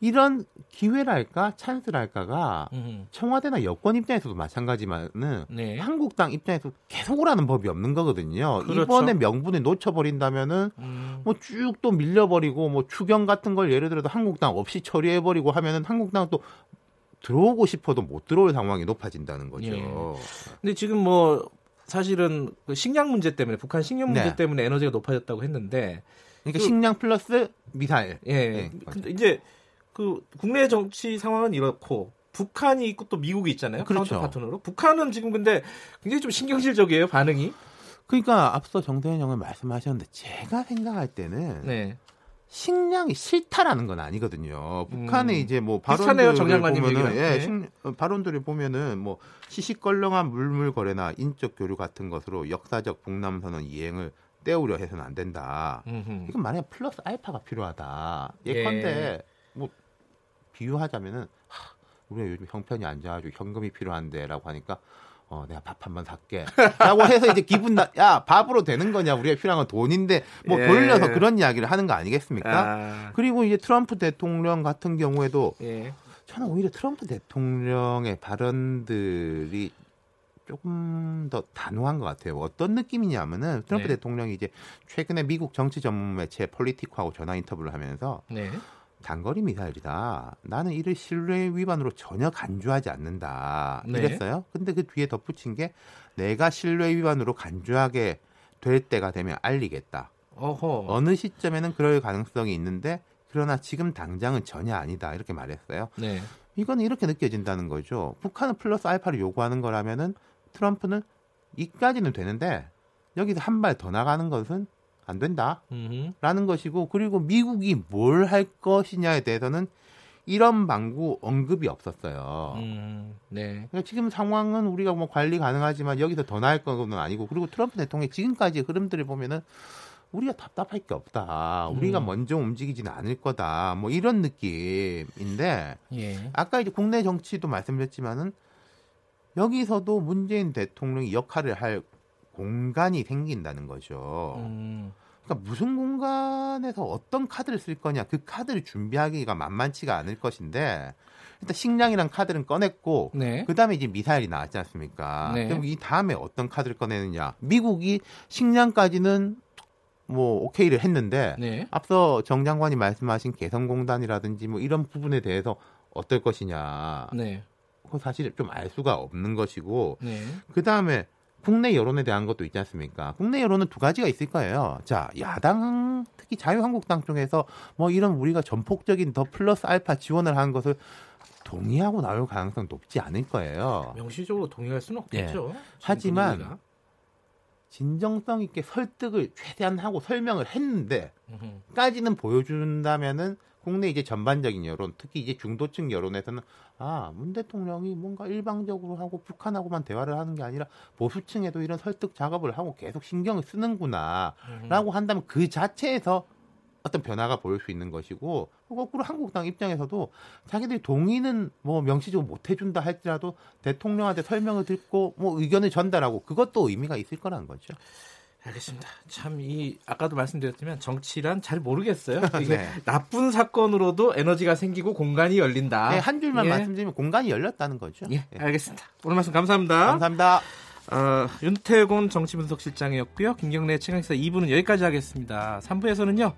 이런 기회랄까 찬스랄까가 음. 청와대나 여권 입장에서도 마찬가지만은 네. 한국당 입장에서 계속 오라는 법이 없는 거거든요. 그렇죠. 이번에 명분을 놓쳐버린다면은 음. 뭐쭉 또 밀려버리고 뭐 추경 같은 걸 예를 들어서 한국당 없이 처리해버리고 하면은 한국당 또 들어오고 싶어도 못 들어올 상황이 높아진다는 거죠. 예. 근데 지금 뭐 사실은 그 식량 문제 때문에 북한 식량 문제 네. 때문에 에너지가 높아졌다고 했는데 그러니까 그, 식량 플러스 미사일. 예. 네, 근데 이제 그 국내 정치 상황은 이렇고 북한이 있고 또 미국이 있잖아요. 그렇죠. 파트너로. 북한은 지금 근데 굉장히 좀 신경질적이에요 반응이. 그러니까 앞서 정대현 형은 말씀하셨는데 제가 생각할 때는 네. 식량이 싫다라는 건 아니거든요. 북한에 음. 이제 뭐 발언들을 보면은 예, 네. 어, 발언들을 보면은 뭐 시시껄렁한 물물 거래나 인적 교류 같은 것으로 역사적 북남 선언 이행을 떼우려 해서는 안 된다. 음흠. 이건 만약에 플러스 알파가 필요하다. 예컨대 예. 뭐 비유하자면은 하, 우리가 요즘 형편이 안 좋아가지고 현금이 필요한데라고 하니까 어, 내가 밥 한 번 살게. 라고 해서 이제 기분 나, 야, 밥으로 되는 거냐. 우리가 필요한 건 돈인데, 뭐 예. 돌려서 그런 이야기를 하는 거 아니겠습니까? 아. 그리고 이제 트럼프 대통령 같은 경우에도, 예. 저는 오히려 트럼프 대통령의 발언들이 조금 더 단호한 것 같아요. 어떤 느낌이냐면은 트럼프 네. 대통령이 이제 최근에 미국 정치 전문 매체 폴리티코하고 전화 인터뷰를 하면서 네. 단거리 미사일이다. 나는 이를 신뢰 위반으로 전혀 간주하지 않는다. 네. 이랬어요. 근데 그 뒤에 덧붙인 게 내가 신뢰 위반으로 간주하게 될 때가 되면 알리겠다. 어허. 어느 시점에는 그럴 가능성이 있는데 그러나 지금 당장은 전혀 아니다. 이렇게 말했어요. 네. 이건 이렇게 느껴진다는 거죠. 북한은 플러스 알파를 요구하는 거라면은 트럼프는 이까지는 되는데 여기서 한 발 더 나가는 것은 안 된다라는 것이고 그리고 미국이 뭘 할 것이냐에 대해서는 이런 방구 언급이 없었어요. 음, 네. 그러니까 지금 상황은 우리가 뭐 관리 가능하지만 여기서 더 나을 건 아니고 그리고 트럼프 대통령의 지금까지 흐름들을 보면은 우리가 답답할 게 없다. 우리가 음. 먼저 움직이지는 않을 거다. 뭐 이런 느낌인데 예. 아까 이제 국내 정치도 말씀드렸지만은 여기서도 문재인 대통령이 역할을 할 공간이 생긴다는 거죠. 음. 그러니까 무슨 공간에서 어떤 카드를 쓸 거냐 그 카드를 준비하기가 만만치가 않을 것인데 일단 식량이란 카드는 꺼냈고 네. 그다음에 이제 미사일이 나왔지 않습니까? 네. 그럼 이 다음에 어떤 카드를 꺼내느냐? 미국이 식량까지는 뭐 오케이를 했는데 네. 앞서 정 장관이 말씀하신 개성공단이라든지 뭐 이런 부분에 대해서 어떨 것이냐? 네. 그건 사실 좀 알 수가 없는 것이고 네. 그 다음에 국내 여론에 대한 것도 있지 않습니까? 국내 여론은 두 가지가 있을 거예요. 자, 야당 특히 자유한국당 쪽에서 뭐 이런 우리가 전폭적인 더 플러스 알파 지원을 하는 것을 동의하고 나올 가능성 높지 않을 거예요. 명시적으로 동의할 수는 없겠죠. 예. 하지만 분위기가. 진정성 있게 설득을 최대한 하고 설명을 했는데까지는 보여준다면은 국내 이제 전반적인 여론, 특히 이제 중도층 여론에서는 아, 문 대통령이 뭔가 일방적으로 하고 북한하고만 대화를 하는 게 아니라 보수층에도 이런 설득 작업을 하고 계속 신경을 쓰는구나라고 한다면 그 자체에서 어떤 변화가 보일 수 있는 것이고 거꾸로 한국당 입장에서도 자기들이 동의는 뭐 명시적으로 못 해준다 할지라도 대통령한테 설명을 듣고 뭐 의견을 전달하고 그것도 의미가 있을 거라는 거죠. 알겠습니다. 참 이 아까도 말씀드렸지만 정치란 잘 모르겠어요. 이게 네. 나쁜 사건으로도 에너지가 생기고 공간이 열린다. 네, 한 줄만 예. 말씀드리면 공간이 열렸다는 거죠. 예, 네. 알겠습니다. 오늘 말씀 감사합니다. 감사합니다. 어, 윤태곤 정치분석실장이었고요. 김경래 최강시사 2부는 여기까지 하겠습니다. 3부에서는요.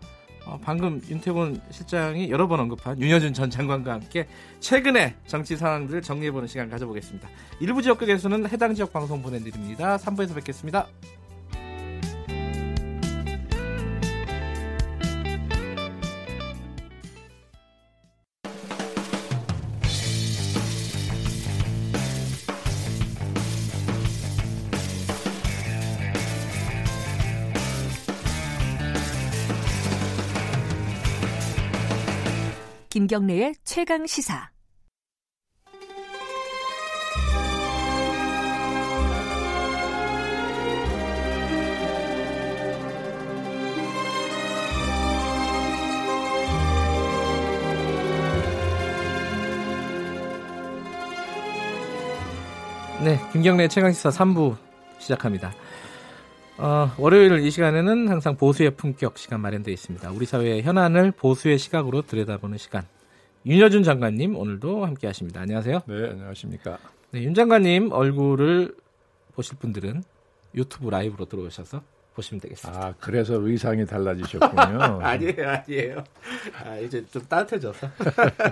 어, 방금 윤태곤 실장이 여러 번 언급한 윤여준 전 장관과 함께 최근의 정치 상황들을 정리해보는 시간 가져보겠습니다. 일부 지역국에서는 해당 지역 방송 보내드립니다. 3부에서 뵙겠습니다. 김경래의 최강 시사. 네, 김경래 최강시사 3부 시작합니다. 어, 월요일 이 시간에는 항상 보수의 품격 시간 마련되어 있습니다. 우리 사회의 현안을 보수의 시각으로 들여다보는 시간. 윤여준 장관님 오늘도 함께 하십니다. 안녕하세요. 네, 안녕하십니까. 네, 윤 장관님 얼굴을 보실 분들은 유튜브 라이브로 들어오셔서 보시면 되겠습니다. 아, 그래서 의상이 달라지셨군요. 아니에요, 아니에요. 아, 이제 좀 따뜻해져서.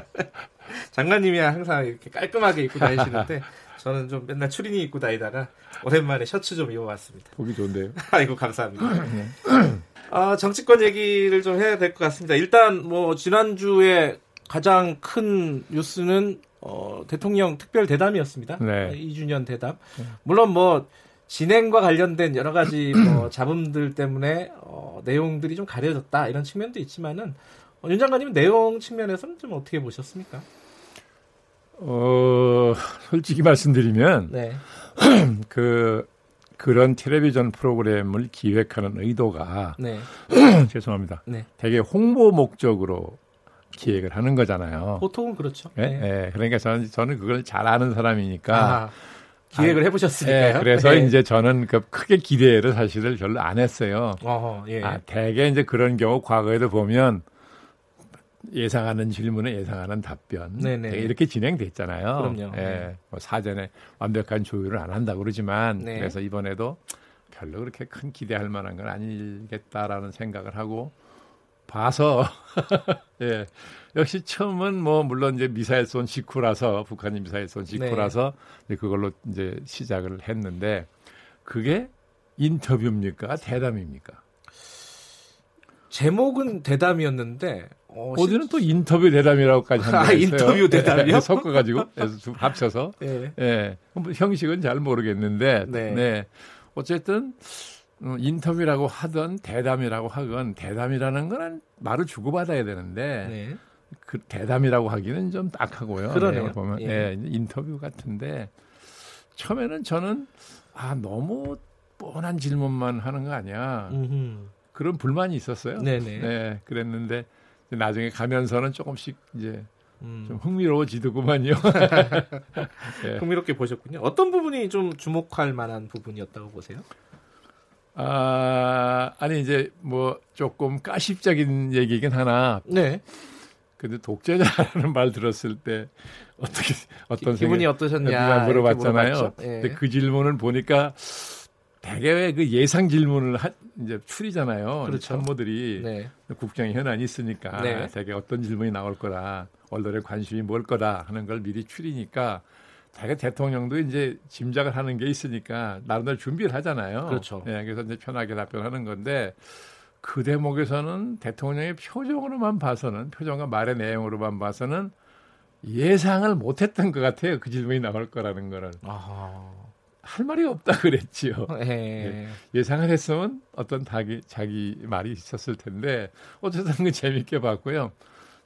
장관님이 항상 이렇게 깔끔하게 입고 다니시는데 저는 좀 맨날 추리닝 입고 다니다가 오랜만에 셔츠 좀 입어봤습니다. 보기 좋은데요. 아이고 감사합니다. 네. 아, 정치권 얘기를 좀 해야 될 것 같습니다. 일단 뭐 지난주에 가장 큰 뉴스는 어, 대통령 특별 대담이었습니다. 네. 2주년 대담. 네. 물론 뭐 진행과 관련된 여러 가지 뭐 잡음들 때문에 어, 내용들이 좀 가려졌다 이런 측면도 있지만은 어, 윤 장관님은 내용 측면에서는 좀 어떻게 보셨습니까? 어, 솔직히 말씀드리면, 네. 그, 그런 텔레비전 프로그램을 기획하는 의도가, 네. 죄송합니다. 네. 되게 홍보 목적으로 기획을 하는 거잖아요. 보통은 그렇죠. 네? 네. 네. 그러니까 저는, 저는 그걸 잘 아는 사람이니까. 아, 기획을 해보셨으니까요. 네, 그래서 네. 이제 저는 그 크게 기대를 사실을 별로 안 했어요. 어허, 예. 아, 대개 이제 그런 경우 과거에도 보면 예상하는 질문에 예상하는 답변 네네. 이렇게 진행됐잖아요. 그럼요. 예, 네. 뭐 사전에 완벽한 조율을 안 한다고 그러지만 네. 그래서 이번에도 별로 그렇게 큰 기대할 만한 건 아니겠다라는 생각을 하고 봐서 예. 역시 처음은 뭐 물론 이제 미사일 쏜 직후라서 북한이 미사일 쏜 직후라서 네. 그걸로 이제 시작을 했는데 그게 인터뷰입니까 대담입니까? 제목은 대담이었는데 어, 어디는 또 인터뷰 대담이라고까지 하는 아, 인터뷰 대담이요? 네, 섞어가지고 합쳐서 예. 네. 네. 형식은 잘 모르겠는데 네. 네. 어쨌든 어, 인터뷰라고 하던 대담이라고 하건 대담이라는 건 말을 주고받아야 되는데 네. 그 대담이라고 하기는 좀 딱하고요. 그러네요. 네, 보면 예. 네, 인터뷰 같은데 처음에는 저는 아 너무 뻔한 질문만 하는 거 아니야. 음흠. 그런 불만이 있었어요. 네네. 네, 그랬는데 나중에 가면서는 조금씩 이제 음. 좀 흥미로워지더구만요. 네. 흥미롭게 보셨군요. 어떤 부분이 좀 주목할 만한 부분이었다고 보세요? 아, 아니 이제 뭐 조금 까십적인 얘기긴 하나. 네. 근데 독재자라는 말 들었을 때 어떻게 어떤 기, 분이 어떠셨냐 물어봤잖아요. 네. 근데 그 질문을 보니까 대개 그 예상 질문을 하, 이제 추리잖아요. 그렇죠. 참모들이 네. 국정에 현안이 있으니까 네. 대개 어떤 질문이 나올 거라 언론의 관심이 뭘 거다 하는 걸 미리 추리니까 대개 대통령도 이제 짐작을 하는 게 있으니까 나름대로 준비를 하잖아요. 그렇죠. 네, 그래서 이제 편하게 답변하는 건데 그 대목에서는 대통령의 표정으로만 봐서는 표정과 말의 내용으로만 봐서는 예상을 못했던 것 같아요. 그 질문이 나올 거라는 거를. 아하. 할 말이 없다 그랬지요. 예. 예. 상을 했으면 어떤 자기, 자기 말이 있었을 텐데 어쨌든 그 재밌게 봤고요.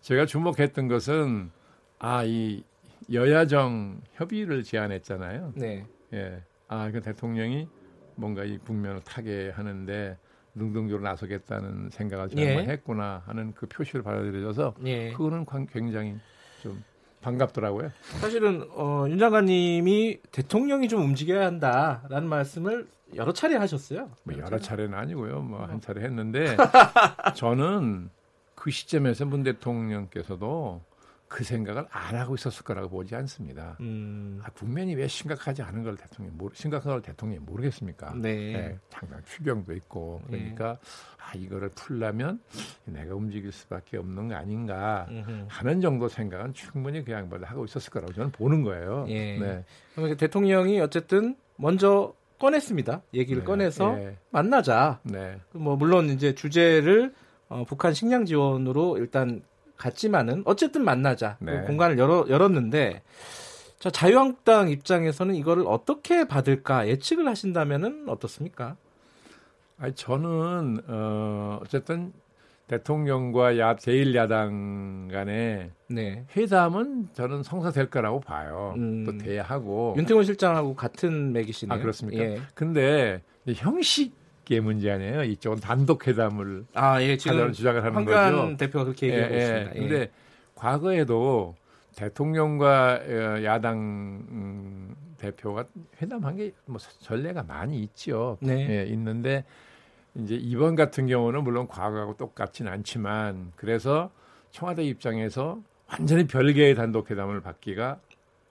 제가 주목했던 것은 아 이 여야정 협의를 제안했잖아요. 네. 예. 아, 그 대통령이 뭔가 이 국면을 타게 하는데 능동적으로 나서겠다는 생각을 정말 예. 했구나 하는 그 표시를 받아들여져서 예. 그거는 굉장히 좀 반갑더라고요. 사실은 어, 윤 장관님이 대통령이 좀 움직여야 한다라는 말씀을 여러 차례 하셨어요. 뭐 여러 차례는 아니고요. 뭐 한 차례 했는데 저는 그 시점에서 문 대통령께서도 그 생각을 안 하고 있었을 거라고 보지 않습니다. 음. 아, 국면이 왜 심각하지 않은 걸 대통령이 모르, 심각한 걸 대통령이 모르겠습니까? 네. 네 당장 추경도 있고 그러니까 네. 아 이거를 풀려면 내가 움직일 수밖에 없는 거 아닌가 하는 정도 생각은 충분히 그 양반도 하고 있었을 거라고 저는 보는 거예요. 예. 네. 그럼 대통령이 어쨌든 먼저 꺼냈습니다. 얘기를 네. 꺼내서 예. 만나자. 네. 뭐 물론 이제 주제를 어, 북한 식량 지원으로 일단 갔지만은 어쨌든 만나자. 네. 그 공간을 열어, 열었는데 자, 자유한국당 입장에서는 이거를 어떻게 받을까 예측을 하신다면은 어떻습니까? 아니 저는 어 어쨌든 대통령과 야 제일 야당 간의 네. 회담은 저는 성사될 거라고 봐요. 음. 또 돼야 하고 윤태곤 실장하고 같은 맥이시네요. 아 그렇습니까? 예. 근데 형식 의 문제 아니에요. 이쪽은 단독 회담을 아 예, 지금 주장을 하는 거죠. 대표가 그렇게 얘기하고 예, 예. 있습니다. 예. 근데 과거에도 대통령과 어, 야당 음, 대표가 회담한 게 뭐 전례가 많이 있죠. 네. 예, 있는데 이제 이번 같은 경우는 물론 과거하고 똑같진 않지만 그래서 청와대 입장에서 완전히 별개의 단독 회담을 받기가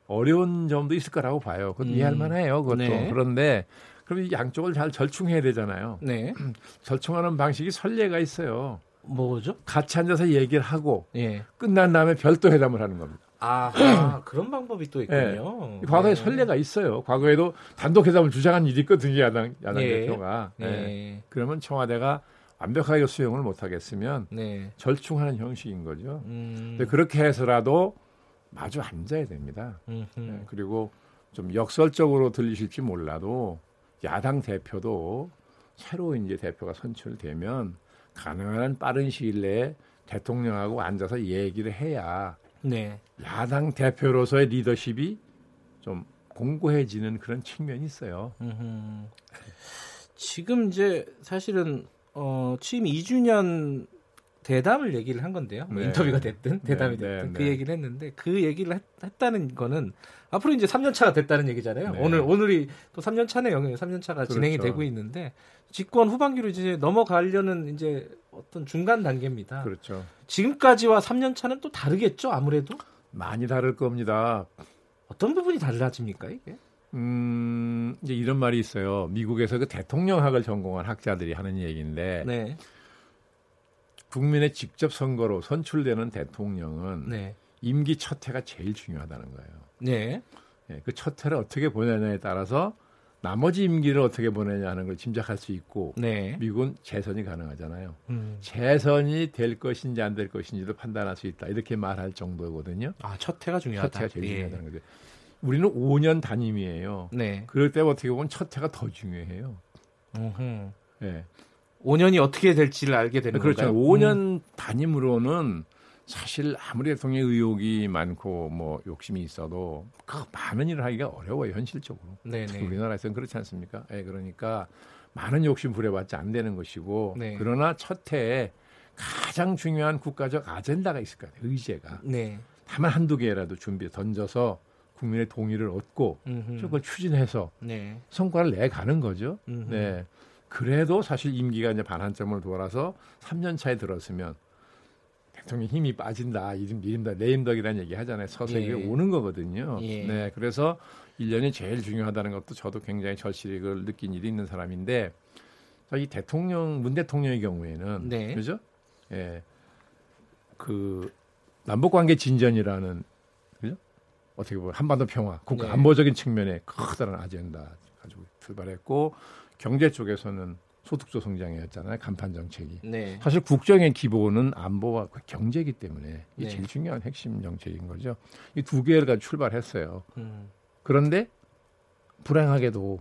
어려운 점도 있을 거라고 봐요. 그건 음. 이해할 만해요. 그것도. 네. 그런데 그럼 이 양쪽을 잘 절충해야 되잖아요. 네. 절충하는 방식이 선례가 있어요. 뭐죠? 같이 앉아서 얘기를 하고 예. 끝난 다음에 별도 회담을 하는 겁니다. 아, 아 그런 방법이 또 있군요. 네. 과거에 네. 선례가 있어요. 과거에도 단독 회담을 주장한 일이 있거든요. 야당 야당 네. 대표가. 네. 네. 그러면 청와대가 완벽하게 수용을 못 하겠으면 네. 절충하는 형식인 거죠. 음. 근데 그렇게 해서라도 마주 앉아야 됩니다. 네. 그리고 좀 역설적으로 들리실지 몰라도 야당 대표도 새로 이제 대표가 선출되면 가능한 빠른 시일 내에 대통령하고 앉아서 얘기를 해야 네. 야당 대표로서의 리더십이 좀 공고해지는 그런 측면이 있어요. 음흠. 지금 이제 사실은 어, 취임 2주년 대담을 얘기를 한 건데요. 뭐 네. 인터뷰가 됐든 네, 대담이 네, 됐든 네, 그 얘기를 했는데 그 얘기를 했, 다는 거는 앞으로 이제 3년 차가 됐다는 얘기잖아요. 네. 오늘 오늘이 또 3년 차네요. 3년 차가 그렇죠. 진행이 되고 있는데 집권 후반기로 이제 넘어가려는 이제 어떤 중간 단계입니다. 그렇죠. 지금까지와 3년 차는 또 다르겠죠, 아무래도? 많이 다를 겁니다. 어떤 부분이 달라집니까, 이게? 음, 이제 이런 말이 있어요. 미국에서 그 대통령학을 전공한 학자들이 하는 얘기인데, 네. 국민의 직접 선거로 선출되는 대통령은 네. 임기 첫 해가 제일 중요하다는 거예요. 네. 네. 그첫 해를 어떻게 보내냐에 따라서 나머지 임기를 어떻게 보내냐 하는 걸 짐작할 수 있고 네. 미국은 재선이 가능하잖아요. 음. 재선이 될 것인지 안 될 것인지도 판단할 수 있다. 이렇게 말할 정도거든요. 아, 첫 해가 중요하다. 첫 해가 제일 예. 중요하다는 거죠. 우리는 5년 단임이에요. 네. 그럴 때 어떻게 보면 첫 해가 더 중요해요. 음. 네. 5년이 어떻게 될지를 알게 되는 그렇죠. 건가요? 5년 음. 단임으로는 사실 아무리 대통령 의혹이 많고 뭐 욕심이 있어도 그 많은 일을 하기가 어려워요 현실적으로. 네네. 우리나라에서는 그렇지 않습니까? 예, 그러니까 많은 욕심 부려봤자 안 되는 것이고 네. 그러나 첫 해에 가장 중요한 국가적 아젠다가 있을 거예요 의제가. 네. 다만 한두 개라도 준비 던져서 국민의 동의를 얻고 음흠. 그걸 추진해서 네. 성과를 내 가는 거죠. 음흠. 네. 그래도 사실 임기가 이제 반환점을 돌아서 3년 차에 들었으면 대통령 힘이 빠진다. 이름 미림다 내임덕이라는 얘기 하잖아요. 서서히 예. 오는 거거든요. 예. 네. 그래서 1년이 제일 중요하다는 것도 저도 굉장히 절실히 느낀 일이 있는 사람인데 이 대통령 문 대통령의 경우에는 네. 그죠? 예. 그 남북 관계 진전이라는 그죠? 어떻게 보면 한반도 평화, 국가 네. 안보적인 측면에 커다란 아젠다 가지고 출발했고 경제 쪽에서는 소득조 성장이었잖아요. 간판 정책이. 네. 사실 국정의 기본은 안보와 경제이기 때문에 이게 네. 제일 중요한 핵심 정책인 거죠. 이 두 개가 출발했어요. 음. 그런데 불행하게도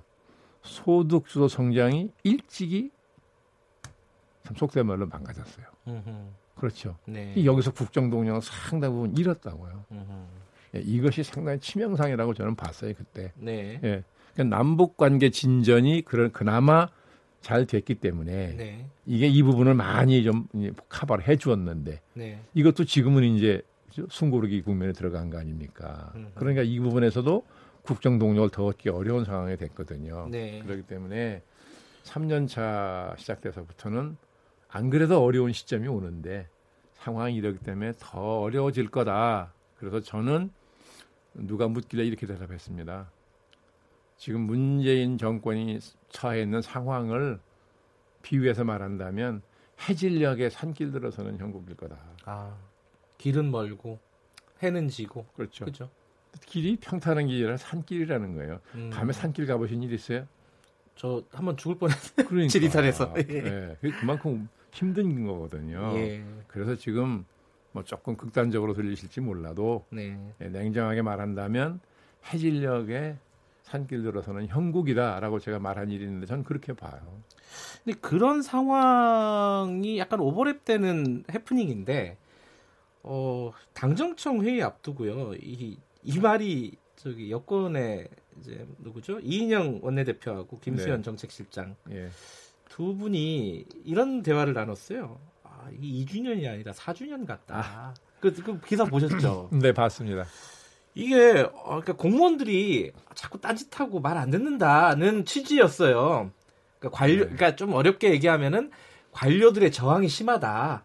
소득 주도 성장이 일찍이 참 속된 말로 망가졌어요. 음흠. 그렇죠. 네. 여기서 국정 동력을 상당 부분 잃었다고요. 예, 이것이 상당히 치명상이라고 저는 봤어요 그때. 네. 예. 그러니까 남북 관계 진전이 그런 그나마 잘 됐기 때문에 네. 이게 이 부분을 많이 좀 커버를 해 주었는데 네. 이것도 지금은 이제 숨고르기 국면에 들어간 거 아닙니까? 음흠. 그러니까 이 부분에서도 국정 동력을 더 얻기 어려운 상황이 됐거든요. 네. 그렇기 때문에 3년 차 시작돼서부터는 안 그래도 어려운 시점이 오는데 상황이 이러기 때문에 더 어려워질 거다. 그래서 저는 누가 묻길래 이렇게 대답했습니다. 지금 문재인 정권이 처해 있는 상황을 비유해서 말한다면 해질녘에 산길 들어서는 형국일 거다. 아, 길은 멀고 해는 지고. 그렇죠. 그렇죠. 길이 평탄한 길이 아니라 산길이라는 거예요. 음. 밤에 산길 가보신 일 있어요? 저 한번 죽을 뻔했어요. 그러니까. 지리산에서. 예. 네. 그만큼 힘든 거거든요. 예. 그래서 지금 뭐 조금 극단적으로 들리실지 몰라도 네. 네, 냉정하게 말한다면 해질녘에 산길 들어서는 형국이다라고 제가 말한 일이 있는데 저는 그렇게 봐요. 근데 그런 상황이 약간 오버랩되는 해프닝인데 어, 당정청 회의 앞두고요. 이, 이 말이 저기 여권의 이제 누구죠? 이인영 원내대표하고 김수현 네. 정책실장 예. 두 분이 이런 대화를 나눴어요. 아, 이 2주년이 아니라 4주년 같다. 아. 그, 그 기사 보셨죠? 네, 봤습니다. 이게 어, 그러니까 공무원들이 자꾸 딴짓하고 말 안 듣는다는 취지였어요. 그러니까 관료, 네. 그러니까 좀 어렵게 얘기하면은 관료들의 저항이 심하다.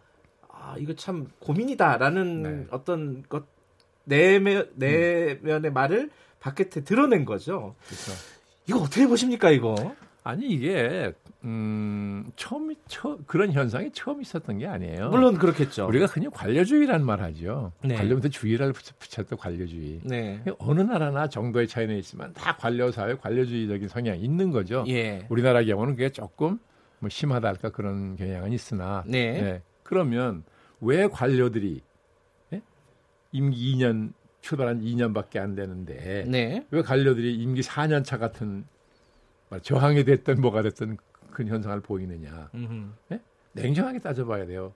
아, 이거 참 고민이다라는 네. 어떤 것 내면 내면의 음. 말을 바깥에 드러낸 거죠. 그렇죠. 이거 어떻게 보십니까 이거? 아니 이게 음, 처음 처 그런 현상이 처음 있었던 게 아니에요. 물론 그렇겠죠. 우리가 그냥 관료주의란 말 하죠. 네. 관료부터 주의를 붙였던 관료주의. 네. 어느 나라나 정도의 차이는 있지만 다 관료 사회, 관료주의적인 성향이 있는 거죠. 예. 우리나라 경우는 그게 조금 뭐 심하다 할까 그런 경향은 있으나. 네. 네. 그러면 왜 관료들이 예? 임기 2년 출발한 2년밖에 안 되는데 네. 왜 관료들이 임기 4년 차 같은 저항이 됐든 뭐가 됐든 큰 현상을 보이느냐. 네? 냉정하게 따져봐야 돼요.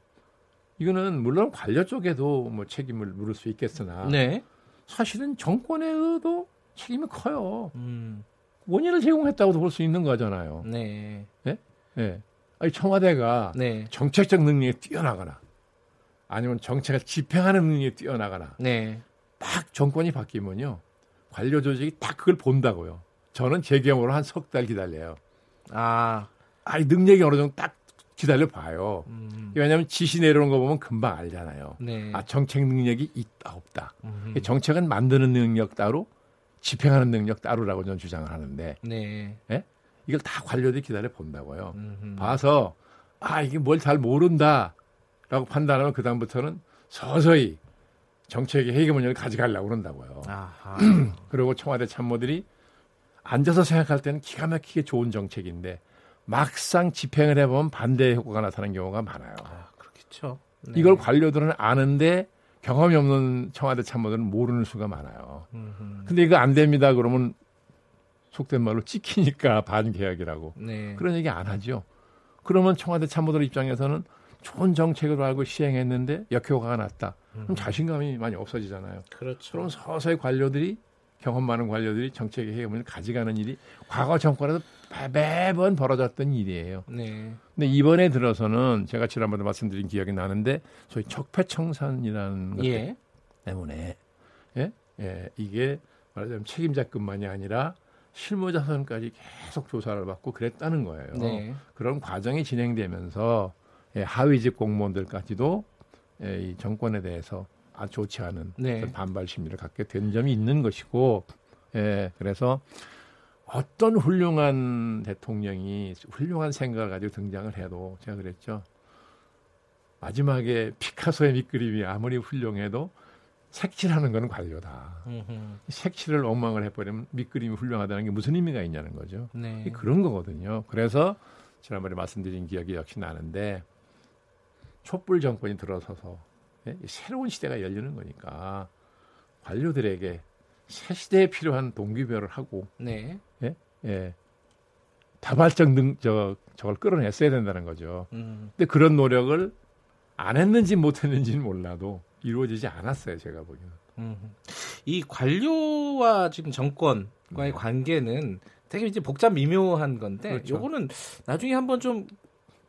이거는 물론 관료 쪽에도 뭐 책임을 물을 수 있겠으나 네. 사실은 정권에도 책임이 커요. 음. 원인을 제공했다고도 볼 수 있는 거잖아요. 네. 네? 네. 아니 청와대가 네. 정책적 능력이 뛰어나거나 아니면 정책을 집행하는 능력이 뛰어나거나 네. 딱 정권이 바뀌면요 관료 조직이 딱 그걸 본다고요. 저는 제 경우로 한 석 달 기다려요. 아, 아니 능력이 어느 정도 딱 기다려 봐요. 음. 왜냐하면 지시 내려오는 거 보면 금방 알잖아요. 네. 아 정책 능력이 있다 없다. 음. 정책은 만드는 능력 따로, 집행하는 능력 따로라고 저는 주장을 하는데, 네. 네? 이걸 다 관료들이 기다려 본다고요. 음 봐서 아 이게 뭘 잘 모른다 라고 판단하면 그 다음부터는 서서히 정책의 해결문을 가져가려고 그런다고요. 그리고 청와대 참모들이 앉아서 생각할 때는 기가 막히게 좋은 정책인데 막상 집행을 해보면 반대 효과가 나타나는 경우가 많아요. 아, 그렇겠죠. 네. 이걸 관료들은 아는데 경험이 없는 청와대 참모들은 모르는 수가 많아요. 음흠. 근데 이거 안 됩니다. 그러면 속된 말로 찍히니까 반계약이라고. 네. 그런 얘기 안 하죠. 그러면 청와대 참모들 입장에서는 좋은 정책으로 알고 시행했는데 역효과가 났다. 그럼 자신감이 많이 없어지잖아요. 그렇죠. 그럼 서서히 관료들이 경험 많은 관료들이 정책의 해결을 가져가는 일이 과거 정권에서 매번 벌어졌던 일이에요. 네. 근데 이번에 들어서는 제가 지난번에 말씀드린 기억이 나는데 소위 적폐청산이라는 것 예. 때문에 예? 예, 이게 말하자면 책임자급만이 아니라 실무자선까지 계속 조사를 받고 그랬다는 거예요. 네. 그런 과정이 진행되면서 예, 하위직 공무원들까지도 예, 이 정권에 대해서 좋지 않은 네. 반발 심리를 갖게 된 점이 있는 것이고, 예, 그래서 어떤 훌륭한 대통령이 훌륭한 생각을 가지고 등장을 해도 제가 그랬죠. 마지막에 피카소의 밑그림이 아무리 훌륭해도 색칠하는 건 관료다. 음흠. 색칠을 엉망을 해버리면 밑그림이 훌륭하다는 게 무슨 의미가 있냐는 거죠. 네. 그런 거거든요. 그래서 지난번에 말씀드린 기억이 역시 나는데 촛불 정권이 들어서서 예? 새로운 시대가 열리는 거니까 관료들에게 새 시대에 필요한 동기부여를 하고 네. 예? 예. 다발적 능, 저, 저걸 끌어냈어야 된다는 거죠. 음. 근데 그런 노력을 안 했는지 못 했는지는 몰라도 이루어지지 않았어요, 제가 보기에는. 음. 이 관료와 지금 정권과의 네. 관계는 되게 이제 복잡 미묘한 건데 그렇죠. 요거는 나중에 한번 좀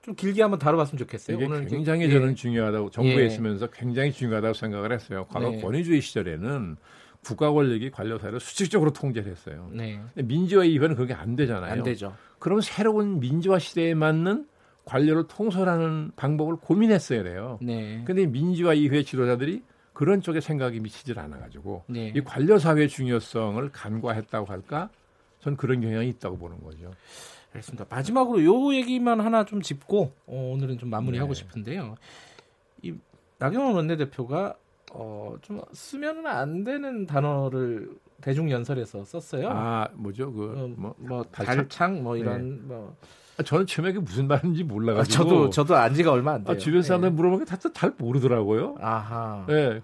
좀 길게 한번 다뤄봤으면 좋겠어요. 이게 오늘 굉장히 예. 저는 중요하다고 정부에 예. 있으면서 굉장히 중요하다고 생각을 했어요. 과거 네. 권위주의 시절에는 국가 권력이 관료 사회를 수직적으로 통제를 했어요. 네. 민주화 이후에는 그게 안 되잖아요. 안 되죠. 그럼 새로운 민주화 시대에 맞는 관료를 통솔하는 방법을 고민했어야 돼요. 네. 근데 민주화 이후의 지도자들이 그런 쪽에 생각이 미치질 않아 가지고 네. 이 관료 사회의 중요성을 간과했다고 할까? 전 그런 경향이 있다고 보는 거죠. 알겠습니다. 마지막으로 요 얘기만 하나 좀 짚고 어, 오늘은 좀 마무리하고 네. 싶은데요. 이 나경원 원내대표가 어, 좀 쓰면은 안 되는 단어를 대중 연설에서 썼어요. 아 뭐죠 그 어, 뭐, 뭐 달창 뭐 이런 네. 뭐 아, 저는 처음에 그게 무슨 말인지 몰라가지고 아, 저도 저도 안지가 얼마 안 돼요. 아, 주변 사람들 네. 물어보면 다잘 모르더라고요. 아하. 네.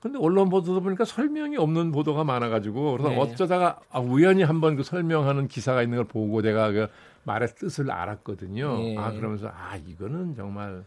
근데 언론 보도도 보니까 설명이 없는 보도가 많아가지고 그래서 네. 어쩌다가 아, 우연히 한번 그 설명하는 기사가 있는 걸 보고 내가 그 말의 뜻을 알았거든요. 네. 아 그러면서 아 이거는 정말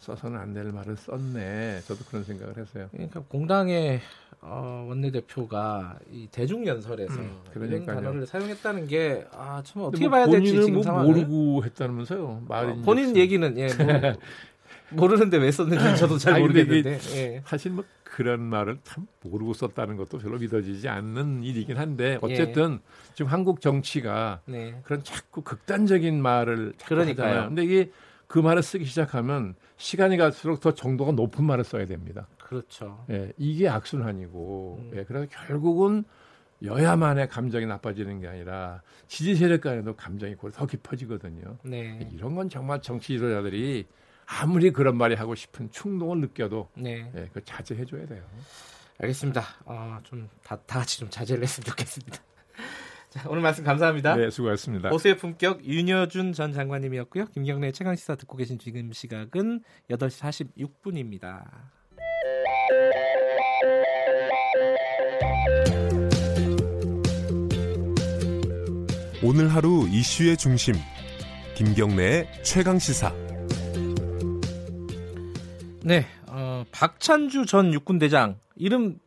써서는 안 될 말을 썼네. 저도 그런 생각을 했어요. 그러니까 공당의 어, 원내대표가 이 대중연설에서 음, 이런 단어를 사용했다는 게 아, 참 어떻게 뭐 봐야 될지 지금 뭐 상황을 모르고 했다면서요. 말이 어, 본인 얘기는 예, 뭐, 모르는데 왜 썼는지 저도 잘 모르겠는데. 예. 사실 뭐 그런 말을 참 모르고 썼다는 것도 별로 믿어지지 않는 일이긴 한데 어쨌든 예. 지금 한국 정치가 네. 그런 자꾸 극단적인 말을 자꾸 그러니까요. 하잖아요. 근데 이게 그 말을 쓰기 시작하면 시간이 갈수록 더 정도가 높은 말을 써야 됩니다. 그렇죠. 예, 이게 악순환이고, 음. 예, 그래서 결국은 여야만의 감정이 나빠지는 게 아니라 지지 세력 간에도 감정이 더 깊어지거든요. 네. 이런 건 정말 정치 지도자들이 아무리 그런 말이 하고 싶은 충동을 느껴도 네. 예, 그 자제해 줘야 돼요. 알겠습니다. 어, 좀다 다 같이 좀 자제를 했으면 좋겠습니다. 자, 오늘 말씀 감사합니다. 네, 수고하셨습니다. 보수의 품격 윤여준 전 장관님이었고요. 김경래 최강 시사 듣고 계신 지금 시각은 8시 46분입니다. 오늘 하루 이슈의 중심 김경래의 최강 시사. 네, 어, 박찬주 전 육군대장 이름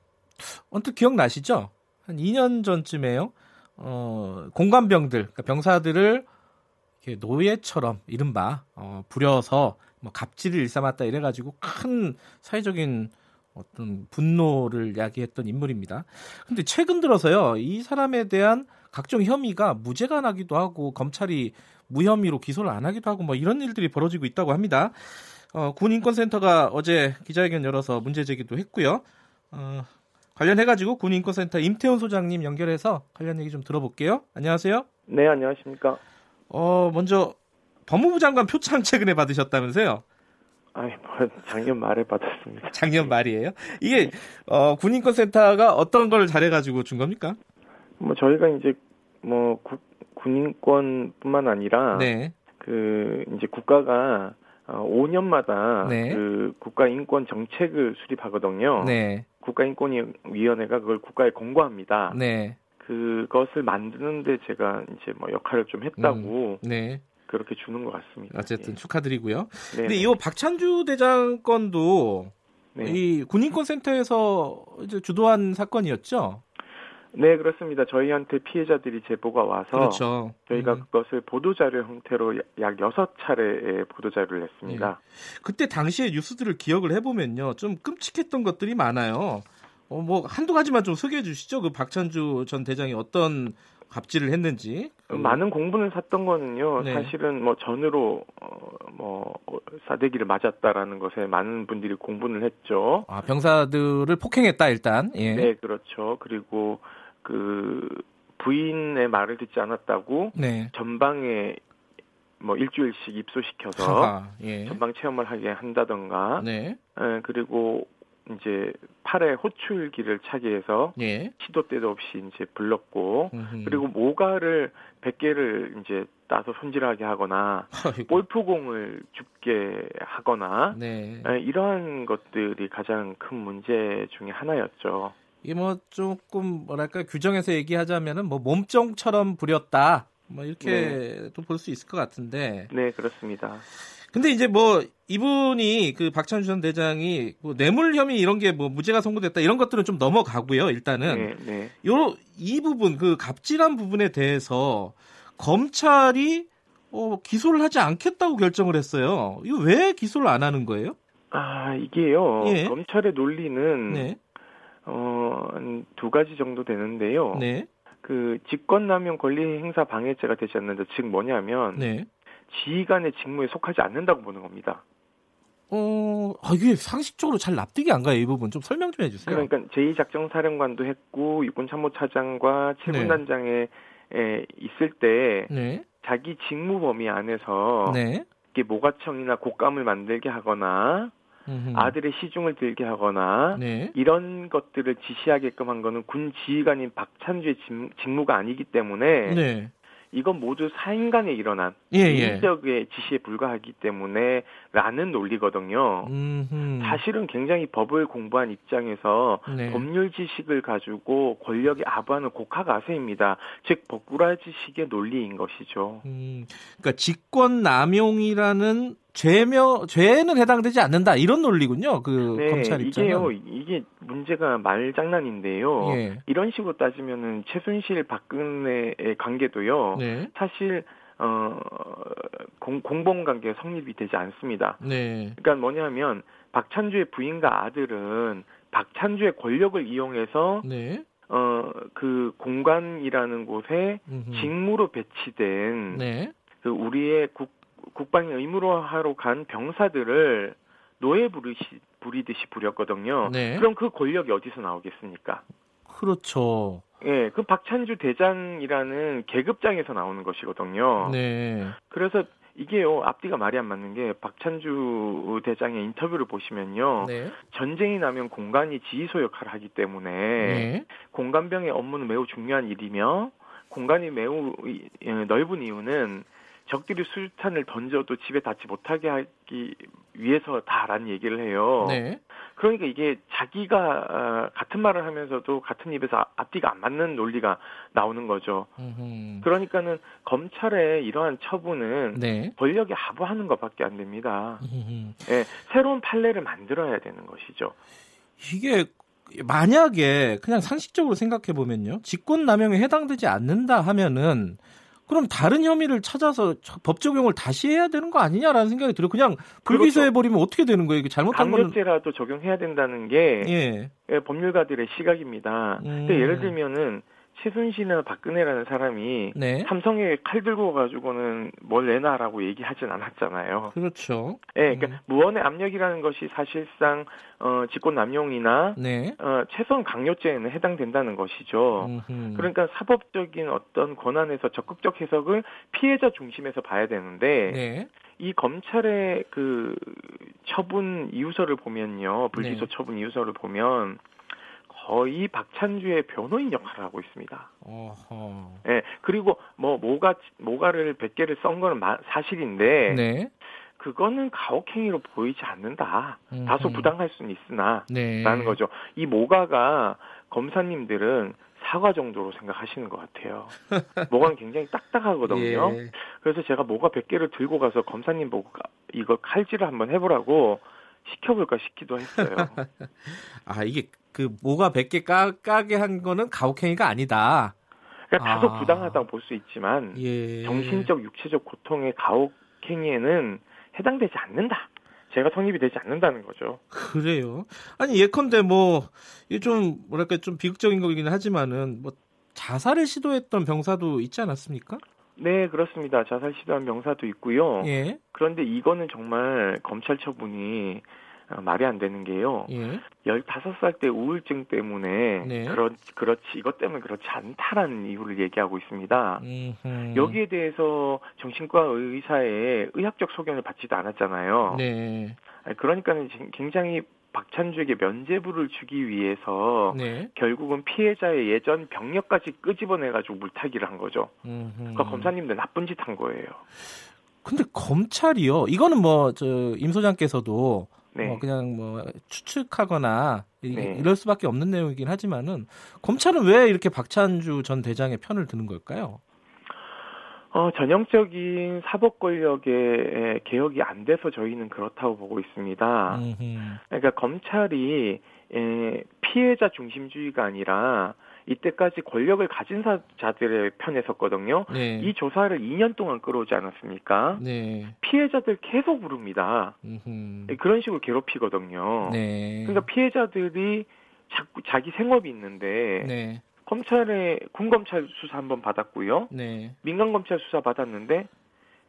언뜻 기억나시죠? 한 2년 전쯤에요. 어, 공관병들, 그러니까 병사들을 노예처럼 이른바 어, 부려서 뭐 갑질을 일삼았다 이래가지고 큰 사회적인 어떤 분노를 야기했던 인물입니다. 근데 최근 들어서요, 이 사람에 대한 각종 혐의가 무죄가 나기도 하고 검찰이 무혐의로 기소를 안 하기도 하고 뭐 이런 일들이 벌어지고 있다고 합니다. 어, 군인권센터가 어제 기자회견 열어서 문제 제기도 했고요. 어, 관련해가지고 군인권센터 임태훈 소장님 연결해서 관련 얘기 좀 들어볼게요. 안녕하세요. 네, 안녕하십니까. 어, 먼저 법무부 장관 표창 최근에 받으셨다면서요? 아니, 뭐 작년 말에 받았습니다. 작년 말이에요? 이게 어, 군인권센터가 어떤 걸 잘해가지고 준 겁니까? 뭐 저희가 이제 뭐 구, 군인권뿐만 아니라 네. 그 이제 국가가 어, 5년마다 네. 그 국가 인권 정책을 수립하거든요. 네. 국가 인권 위원회가 그걸 국가에 공고합니다. 네. 그것을 만드는데 제가 이제 뭐 역할을 좀 했다고 음, 네. 그렇게 주는 것 같습니다. 어쨌든 예. 축하드리고요. 네. 근데 이 박찬주 대장 건도 네. 이 군인권 센터에서 이제 주도한 사건이었죠? 네, 그렇습니다. 저희한테 피해자들이 제보가 와서 그렇죠. 저희가 음. 그것을 보도자료 형태로 약 여섯 차례의 보도자료를 냈습니다. 네. 그때 당시의 뉴스들을 기억을 해보면요. 좀 끔찍했던 것들이 많아요. 어, 뭐 한두 가지만 좀 소개해 주시죠. 그 박찬주 전 대장이 어떤 갑질을 했는지. 그... 많은 공분을 샀던 거는요. 네. 사실은 뭐 전으로 어, 뭐 사대기를 맞았다라는 것에 많은 분들이 공분을 했죠. 아 병사들을 폭행했다 일단. 예. 네, 그렇죠. 그리고 그 부인의 말을 듣지 않았다고 네. 전방에 뭐 일주일씩 입소시켜서 아하, 예. 전방 체험을 하게 한다던가. 네. 예, 그리고 이제 팔에 호출기를 차게 해서 예. 시도 때도 없이 이제 불렀고 음흠. 그리고 모가를 100개를 이제 따서 손질하게 하거나 아이고. 골프공을 줍게 하거나 네. 네, 이러한 것들이 가장 큰 문제 중에 하나였죠. 이 뭐 조금 뭐랄까 규정에서 얘기하자면은 뭐 몸종처럼 부렸다 뭐 이렇게 네. 또볼 수 있을 것 같은데. 네 그렇습니다. 근데 이제 뭐 이분이 그 박찬주 전 대장이 뭐 뇌물 혐의 이런 게 뭐 무죄가 선고됐다 이런 것들은 좀 넘어가고요. 일단은 네, 네. 요 이 부분 그 갑질한 부분에 대해서 검찰이 어, 기소를 하지 않겠다고 결정을 했어요. 이거 왜 기소를 안 하는 거예요? 아 이게요. 예. 검찰의 논리는 네. 어두 가지 정도 되는데요. 네. 그 직권남용 권리 행사 방해죄가 되지 않는다. 즉 뭐냐면 네. 지휘관의 직무에 속하지 않는다고 보는 겁니다. 어, 아, 이게 상식적으로 잘 납득이 안 가요, 이 부분. 좀 설명 좀 해주세요. 그러니까 제2작전사령관도 했고, 육군참모차장과 7분단장에 네. 있을 때, 네. 자기 직무 범위 안에서 네. 모가청이나 곡감을 만들게 하거나 음흠. 아들의 시중을 들게 하거나 네. 이런 것들을 지시하게끔 한 거는 군 지휘관인 박찬주의 직무가 아니기 때문에 네. 이건 모두 사인간에 일어난 예, 인적의 예. 지시에 불과하기 때문에 라는 논리거든요. 음흠. 사실은 굉장히 법을 공부한 입장에서 네. 법률 지식을 가지고 권력이 아부하는 곡하가세입니다. 즉 법꾸라지식의 논리인 것이죠. 음, 그러니까 직권 남용이라는 죄며 죄는 해당되지 않는다 이런 논리군요. 그 네, 검찰 입장은 이게요. 이게 문제가 말장난인데요. 예. 이런 식으로 따지면은 최순실 박근혜의 관계도요. 네. 사실 어 공, 공범 관계 성립이 되지 않습니다. 네. 그러니까 뭐냐면 박찬주의 부인과 아들은 박찬주의 권력을 이용해서 네. 어, 그 공간이라는 곳에 음흠. 직무로 배치된 네. 그 우리의 국 국방의 의무로 하러 간 병사들을 노예 부르시, 부리듯이 부렸거든요. 네. 그럼 그 권력이 어디서 나오겠습니까? 그렇죠. 예, 그 박찬주 대장이라는 계급장에서 나오는 것이거든요. 네. 그래서 이게요 앞뒤가 말이 안 맞는 게 박찬주 대장의 인터뷰를 보시면요 네. 전쟁이 나면 공간이 지휘소 역할을 하기 때문에 네. 공간병의 업무는 매우 중요한 일이며 공간이 매우 넓은 이유는 적들이 수류탄을 던져도 집에 닿지 못하게 하기 위해서다라는 얘기를 해요. 네. 그러니까 이게 자기가 어, 같은 말을 하면서도 같은 입에서 앞뒤가 안 맞는 논리가 나오는 거죠. 음흠. 그러니까는 검찰의 이러한 처분은 네. 권력이 하부하는 것밖에 안 됩니다. 네, 새로운 판례를 만들어야 되는 것이죠. 이게 만약에 그냥 상식적으로 생각해 보면요, 직권 남용에 해당되지 않는다 하면은 그럼 다른 혐의를 찾아서 법 적용을 다시 해야 되는 거 아니냐라는 생각이 들어요. 그냥 불기소해 버리면 그렇죠. 어떻게 되는 거예요? 이게 잘못한 거는 강제라도 적용해야 된다는 게 예. 예 법률가들의 시각입니다. 음. 근데 예를 들면은 최순실이나 박근혜라는 사람이 네. 삼성에 칼 들고 가지고는 뭘 내놔라고 얘기하진 않았잖아요. 그렇죠. 예, 네, 그러니까 음. 무언의 압력이라는 것이 사실상 어, 직권 남용이나 네. 어, 최소한 강요죄에는 해당된다는 것이죠. 음흠. 그러니까 사법적인 어떤 권한에서 적극적 해석을 피해자 중심에서 봐야 되는데 네. 이 검찰의 그 처분 이유서를 보면요, 불기소 네. 처분 이유서를 보면 거의 박찬주의 변호인 역할을 하고 있습니다. 어허. 예, 그리고 뭐 모가 모가를 100개를 썬 거는 사실인데 네. 그거는 가혹행위로 보이지 않는다. 음흠. 다소 부당할 수는 있으나 네. 라는 거죠. 이 모가가 검사님들은 사과 정도로 생각하시는 것 같아요. 모가는 굉장히 딱딱하거든요. 예. 그래서 제가 모가 100개를 들고 가서 검사님 보고 이거 칼질을 한번 해보라고 시켜볼까 싶기도 했어요. 아 이게 그 모가 100개 까, 까게 한 거는 가혹행위가 아니다. 그러니까 다소 아. 부당하다고 볼 수 있지만 예. 정신적 육체적 고통의 가혹행위에는 해당되지 않는다. 제가 성립이 되지 않는다는 거죠. 그래요. 아니 예컨대 뭐 이게 좀 뭐랄까 좀 비극적인 거긴 하지만은 뭐 자살을 시도했던 병사도 있지 않았습니까? 네, 그렇습니다. 자살 시도한 병사도 있고요. 예. 그런데 이거는 정말 검찰 처분이 어, 말이 안 되는 게요. 예. 15살 때 우울증 때문에 네. 그렇, 그렇지 이것 때문에 그렇지 않다라는 이유를 얘기하고 있습니다. 음흠. 여기에 대해서 정신과 의사의 의학적 소견을 받지도 않았잖아요. 네. 그러니까는 굉장히 박찬주에게 면죄부를 주기 위해서 네. 결국은 피해자의 예전 병력까지 끄집어내가지고 물타기를 한 거죠. 그러니까 검사님들 나쁜 짓 한 거예요. 근데 검찰이요. 이거는 뭐 저 임 소장께서도 네. 뭐 그냥 뭐 추측하거나 네. 이럴 수밖에 없는 내용이긴 하지만은 검찰은 왜 이렇게 박찬주 전 대장의 편을 드는 걸까요? 어, 전형적인 사법 권력의 개혁이 안 돼서 저희는 그렇다고 보고 있습니다. 그러니까 검찰이 에, 피해자 중심주의가 아니라 이때까지 권력을 가진 자들의 편에 섰거든요. 네. 이 조사를 2년 동안 끌어오지 않았습니까? 네. 피해자들 계속 부릅니다. 음흠. 네, 그런 식으로 괴롭히거든요. 네. 그러니까 피해자들이 자꾸 자기 생업이 있는데 네. 검찰에 군검찰 수사 한번 받았고요. 네. 민간 검찰 수사 받았는데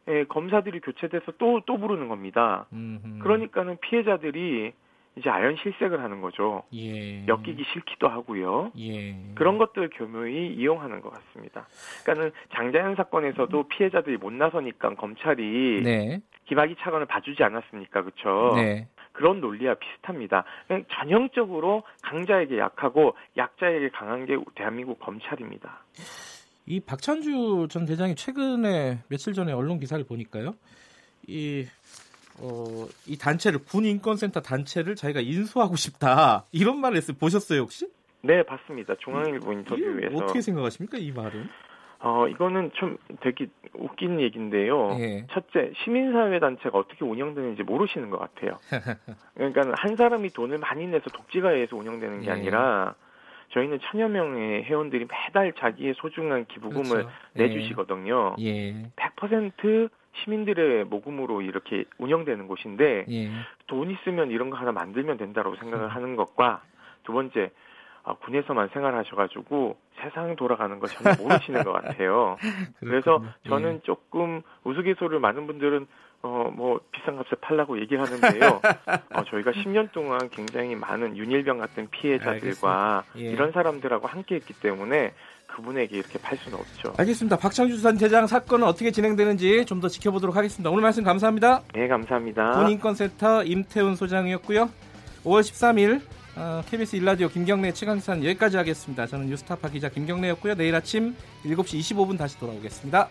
예, 검사들이 교체돼서 또또 부르는 겁니다. 음흠. 그러니까는 피해자들이 이제 아연 실색을 하는 거죠. 예. 엮이기 싫기도 하고요. 예. 그런 것들 교묘히 이용하는 것 같습니다. 그러니까는 장자연 사건에서도 피해자들이 못 나서니까 검찰이 네. 기막이 차관을 봐주지 않았습니까, 그렇죠? 네. 그런 논리와 비슷합니다. 전형적으로 강자에게 약하고 약자에게 강한 게 대한민국 검찰입니다. 이 박찬주 전 대장이 최근에 며칠 전에 언론 기사를 보니까요. 이 어, 이 단체를 군 인권센터 단체를 자기가 인수하고 싶다 이런 말을 했어요. 보셨어요 혹시? 네, 봤습니다. 중앙일보 인터뷰에서 어떻게 생각하십니까 이 말은? 어, 이거는 좀 되게 웃긴 얘기인데요. 예. 첫째, 시민사회 단체가 어떻게 운영되는지 모르시는 것 같아요. 그러니까 한 사람이 돈을 많이 내서 독지가에서 운영되는 게 예. 아니라 저희는 천여 명의 회원들이 매달 자기의 소중한 기부금을 그렇죠. 내주시거든요. 예. 100% 시민들의 모금으로 이렇게 운영되는 곳인데 예. 돈 있으면 이런 거 하나 만들면 된다고 생각을 음. 하는 것과 두 번째 아, 군에서만 생활하셔가지고 세상 돌아가는 걸 전혀 모르시는 것 같아요. 그래서 저는 예. 조금 우스갯소리를 많은 분들은 어, 뭐, 비싼 값에 팔라고 얘기를 하는데요. 어, 저희가 10년 동안 굉장히 많은 윤일병 같은 피해자들과 예. 이런 사람들하고 함께 했기 때문에 그분에게 이렇게 팔 수는 없죠. 알겠습니다. 박창주 수산 대장 사건은 어떻게 진행되는지 좀 더 지켜보도록 하겠습니다. 오늘 말씀 감사합니다. 네, 감사합니다. 군인권센터 임태훈 소장이었고요. 5월 13일 어, KBS 일라디오 김경래 최강산 여기까지 하겠습니다. 저는 뉴스타파 기자 김경래였고요. 내일 아침 7시 25분 다시 돌아오겠습니다.